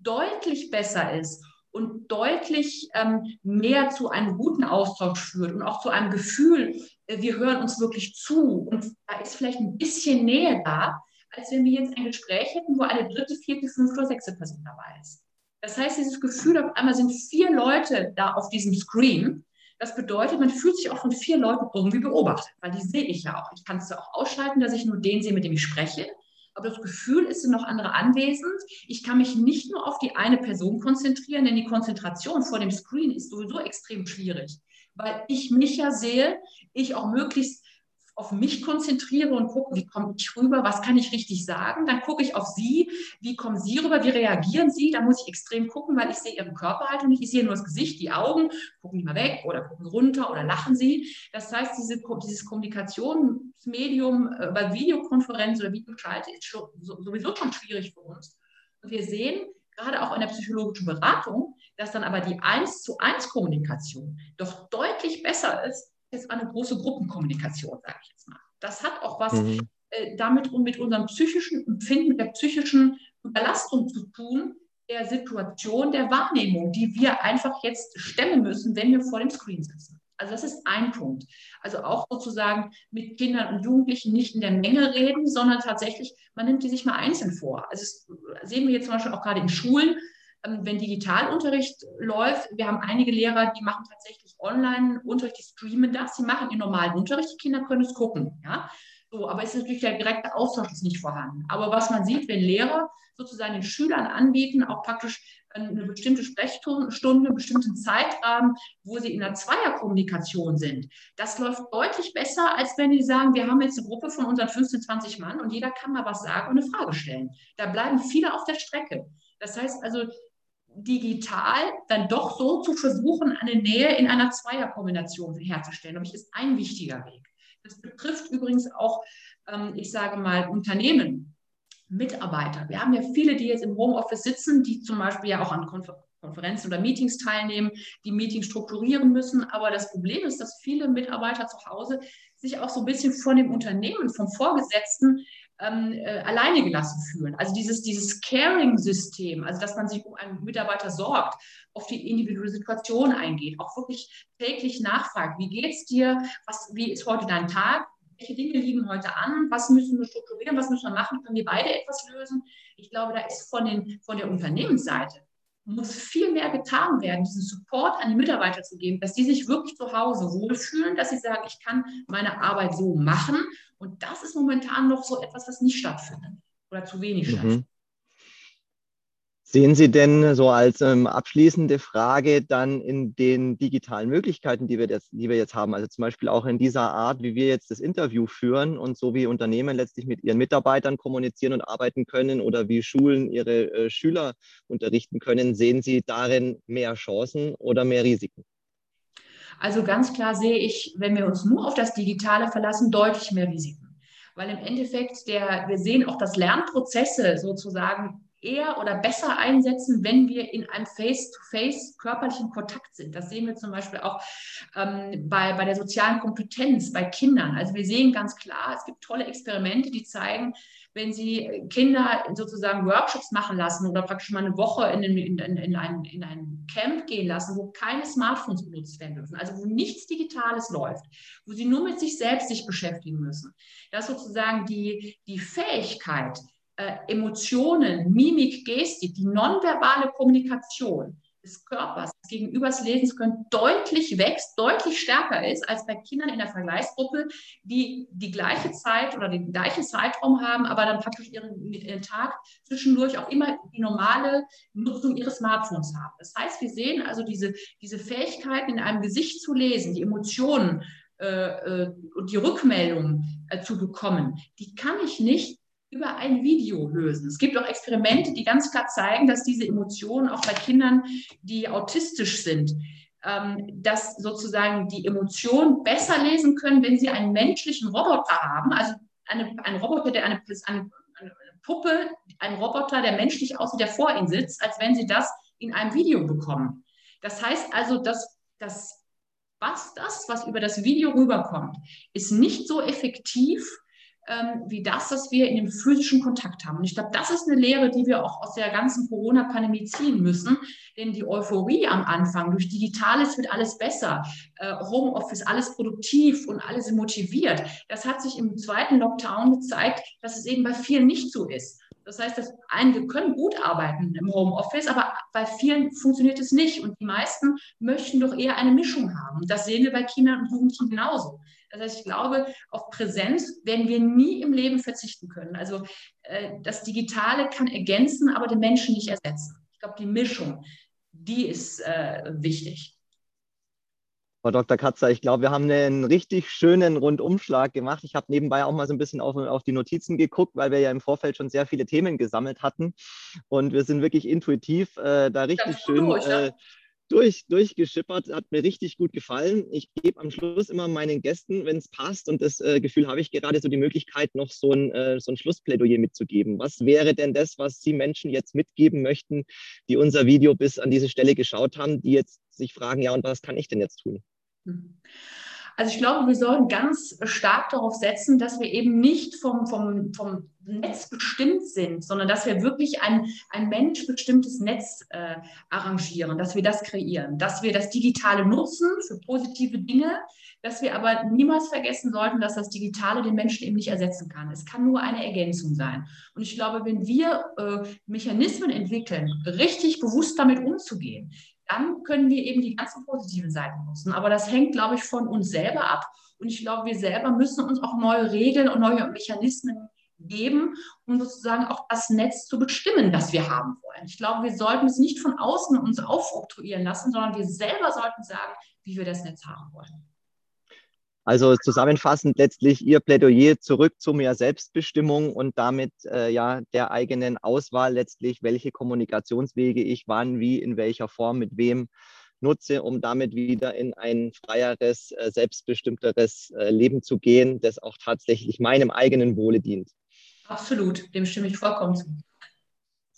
deutlich besser ist und deutlich ähm, mehr zu einem guten Austausch führt und auch zu einem Gefühl, äh, wir hören uns wirklich zu und da ist vielleicht ein bisschen Nähe da, als wenn wir jetzt ein Gespräch hätten, wo eine dritte, vierte, fünfte oder sechste Person dabei ist. Das heißt, dieses Gefühl, auf einmal sind vier Leute da auf diesem Screen. Das bedeutet, man fühlt sich auch von vier Leuten irgendwie beobachtet, weil die sehe ich ja auch. Ich kann es ja auch ausschalten, dass ich nur den sehe, mit dem ich spreche aber das Gefühl ist, noch andere anwesend. Ich kann mich nicht nur auf die eine Person konzentrieren, denn die Konzentration vor dem Screen ist sowieso extrem schwierig, weil ich mich ja sehe, ich auch möglichst auf mich konzentriere und gucke, wie komme ich rüber, was kann ich richtig sagen. Dann gucke ich auf Sie, wie kommen Sie rüber, wie reagieren Sie. Da muss ich extrem gucken, weil ich sehe Ihre Körperhaltung nicht. Ich sehe nur das Gesicht, die Augen, gucken die mal weg oder gucken runter oder lachen Sie. Das heißt, diese, dieses Kommunikationsmedium äh, bei Videokonferenz oder Videoschalte ist schon, sowieso schon schwierig für uns. Und wir sehen, gerade auch in der psychologischen Beratung, dass dann aber die 1 zu 1 Kommunikation doch deutlich besser ist als eine große Gruppenkommunikation, sage ich jetzt mal. Das hat auch was mhm. äh, damit und mit unserem psychischen Empfinden, mit der psychischen Überlastung zu tun, der Situation, der Wahrnehmung, die wir einfach jetzt stemmen müssen, wenn wir vor dem Screen sitzen. Also das ist ein Punkt. Also auch sozusagen mit Kindern und Jugendlichen nicht in der Menge reden, sondern tatsächlich, man nimmt die sich mal einzeln vor. Also das sehen wir jetzt zum Beispiel auch gerade in Schulen, wenn Digitalunterricht läuft. Wir haben einige Lehrer, die machen tatsächlich Online-Unterricht, die streamen das, die machen ihren normalen Unterricht, die Kinder können es gucken. Ja? So, aber es ist natürlich der direkte Austausch ist nicht vorhanden. Aber was man sieht, wenn Lehrer sozusagen den Schülern anbieten, auch praktisch eine bestimmte Sprechstunde, einen bestimmten Zeitrahmen, wo sie in einer Zweierkommunikation sind. Das läuft deutlich besser, als wenn die sagen, wir haben jetzt eine Gruppe von unseren 15, 20 Mann und jeder kann mal was sagen und eine Frage stellen. Da bleiben viele auf der Strecke. Das heißt also, digital dann doch so zu versuchen, eine Nähe in einer Zweierkombination herzustellen, glaube ich, ist ein wichtiger Weg. Das betrifft übrigens auch, ähm, ich sage mal, Unternehmen, Mitarbeiter. Wir haben ja viele, die jetzt im Homeoffice sitzen, die zum Beispiel ja auch an Konferenzen oder Meetings teilnehmen, die Meetings strukturieren müssen. Aber das Problem ist, dass viele Mitarbeiter zu Hause sich auch so ein bisschen von dem Unternehmen, vom Vorgesetzten ähm, äh, alleine gelassen fühlen. Also dieses, dieses Caring-System, also dass man sich um einen Mitarbeiter sorgt, auf die individuelle Situation eingeht, auch wirklich täglich nachfragt, wie geht's dir, was, wie ist heute dein Tag, welche Dinge liegen heute an, was müssen wir strukturieren, was müssen wir machen, können wir beide etwas lösen. Ich glaube, da ist von, den, von der Unternehmensseite muss viel mehr getan werden, diesen Support an die Mitarbeiter zu geben, dass die sich wirklich zu Hause wohlfühlen, dass sie sagen, ich kann meine Arbeit so machen. Und das ist momentan noch so etwas, was nicht stattfindet oder zu wenig mhm. stattfindet. Sehen Sie denn so als ähm, abschließende Frage dann in den digitalen Möglichkeiten, die wir, jetzt, die wir jetzt haben, also zum Beispiel auch in dieser Art, wie wir jetzt das Interview führen und so wie Unternehmen letztlich mit ihren Mitarbeitern kommunizieren und arbeiten können oder wie Schulen ihre äh, Schüler unterrichten können, sehen Sie darin mehr Chancen oder mehr Risiken? Also ganz klar sehe ich, wenn wir uns nur auf das Digitale verlassen, deutlich mehr Risiken. Weil im Endeffekt, der, wir sehen auch, dass Lernprozesse sozusagen eher oder besser einsetzen, wenn wir in einem Face-to-Face körperlichen Kontakt sind. Das sehen wir zum Beispiel auch ähm, bei, bei der sozialen Kompetenz bei Kindern. Also wir sehen ganz klar, es gibt tolle Experimente, die zeigen, wenn Sie Kinder sozusagen Workshops machen lassen oder praktisch mal eine Woche in, in, in, in, ein, in ein Camp gehen lassen, wo keine Smartphones benutzt werden dürfen, also wo nichts Digitales läuft, wo Sie nur mit sich selbst sich beschäftigen müssen, dass sozusagen die, die Fähigkeit, äh, Emotionen, Mimik, Gestik, die nonverbale Kommunikation des Körpers, des Gegenübers Lesens können, deutlich wächst, deutlich stärker ist als bei Kindern in der Vergleichsgruppe, die die gleiche Zeit oder den gleichen Zeitraum haben, aber dann praktisch ihren, ihren Tag zwischendurch auch immer die normale Nutzung ihres Smartphones haben. Das heißt, wir sehen also diese, diese Fähigkeiten in einem Gesicht zu lesen, die Emotionen äh, äh und die Rückmeldungen äh, zu bekommen, die kann ich nicht über ein Video lösen. Es gibt auch Experimente, die ganz klar zeigen, dass diese Emotionen auch bei Kindern, die autistisch sind, ähm, dass sozusagen die Emotionen besser lesen können, wenn sie einen menschlichen Roboter haben, also eine, ein Roboter, der eine, eine, eine Puppe, ein Roboter, der menschlich aussieht, der vor ihnen sitzt, als wenn sie das in einem Video bekommen. Das heißt also, dass das was das, was über das Video rüberkommt, ist nicht so effektiv ähm, wie das, was wir in dem physischen Kontakt haben. Und ich glaube, das ist eine Lehre, die wir auch aus der ganzen Corona-Pandemie ziehen müssen. Denn die Euphorie am Anfang, durch Digitales wird alles besser, äh, Homeoffice, alles produktiv und alle sind motiviert. Das hat sich im zweiten Lockdown gezeigt, dass es eben bei vielen nicht so ist. Das heißt, dass einige können gut arbeiten im Homeoffice, aber bei vielen funktioniert es nicht. Und die meisten möchten doch eher eine Mischung haben. Das sehen wir bei Kindern und Jugendlichen genauso. Das heißt, ich glaube, auf Präsenz werden wir nie im Leben verzichten können. Also äh, das Digitale kann ergänzen, aber den Menschen nicht ersetzen. Ich glaube, die Mischung, die ist äh, wichtig. Frau Dr. Katzer, ich glaube, wir haben einen richtig schönen Rundumschlag gemacht. Ich habe nebenbei auch mal so ein bisschen auf, auf, die Notizen geguckt, weil wir ja im Vorfeld schon sehr viele Themen gesammelt hatten. Und wir sind wirklich intuitiv äh, da richtig schön durch, äh, durch, durchgeschippert. Hat mir richtig gut gefallen. Ich gebe am Schluss immer meinen Gästen, wenn es passt, und das äh, Gefühl habe ich gerade so die Möglichkeit, noch so ein, äh, so ein Schlussplädoyer mitzugeben. Was wäre denn das, was Sie Menschen jetzt mitgeben möchten, die unser Video bis an diese Stelle geschaut haben, die jetzt sich fragen, ja, und was kann ich denn jetzt tun? Mhm. Also ich glaube, wir sollten ganz stark darauf setzen, dass wir eben nicht vom, vom, vom Netz bestimmt sind, sondern dass wir wirklich ein, ein menschbestimmtes Netz äh, arrangieren, dass wir das kreieren, dass wir das Digitale nutzen für positive Dinge, dass wir aber niemals vergessen sollten, dass das Digitale den Menschen eben nicht ersetzen kann. Es kann nur eine Ergänzung sein. Und ich glaube, wenn wir äh, Mechanismen entwickeln, richtig bewusst damit umzugehen, dann können wir eben die ganzen positiven Seiten nutzen. Aber das hängt, glaube ich, von uns selber ab. Und ich glaube, wir selber müssen uns auch neue Regeln und neue Mechanismen geben, um sozusagen auch das Netz zu bestimmen, das wir haben wollen. Ich glaube, wir sollten es nicht von außen uns aufoktroyieren lassen, sondern wir selber sollten sagen, wie wir das Netz haben wollen. Also zusammenfassend letztlich Ihr Plädoyer zurück zu mehr Selbstbestimmung und damit äh, ja der eigenen Auswahl letztlich, welche Kommunikationswege ich wann, wie, in welcher Form, mit wem nutze, um damit wieder in ein freieres, äh, selbstbestimmteres äh, Leben zu gehen, das auch tatsächlich meinem eigenen Wohle dient. Absolut, dem stimme ich vollkommen zu.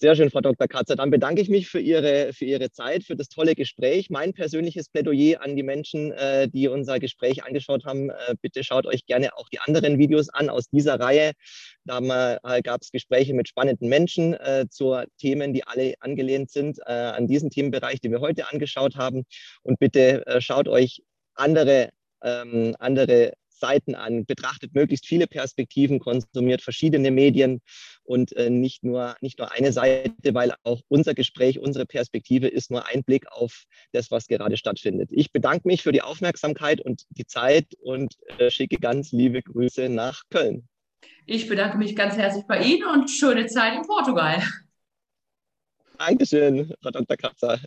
Sehr schön, Frau Dr. Katzer. Dann bedanke ich mich für Ihre, für Ihre Zeit, für das tolle Gespräch. Mein persönliches Plädoyer an die Menschen, äh, die unser Gespräch angeschaut haben, äh, bitte schaut euch gerne auch die anderen Videos an aus dieser Reihe. Da äh, gab es Gespräche mit spannenden Menschen zu Themen, die alle angelehnt sind an diesen Themenbereich, den wir heute angeschaut haben. Und bitte schaut euch andere, ähm, andere Seiten an, betrachtet möglichst viele Perspektiven, konsumiert verschiedene Medien und äh, nicht, nur, nicht nur eine Seite, weil auch unser Gespräch, unsere Perspektive ist nur ein Blick auf das, was gerade stattfindet. Ich bedanke mich für die Aufmerksamkeit und die Zeit und äh, schicke ganz liebe Grüße nach Köln. Ich bedanke mich ganz herzlich bei Ihnen und schöne Zeit in Portugal. Dankeschön, Frau Dr. Kratzer.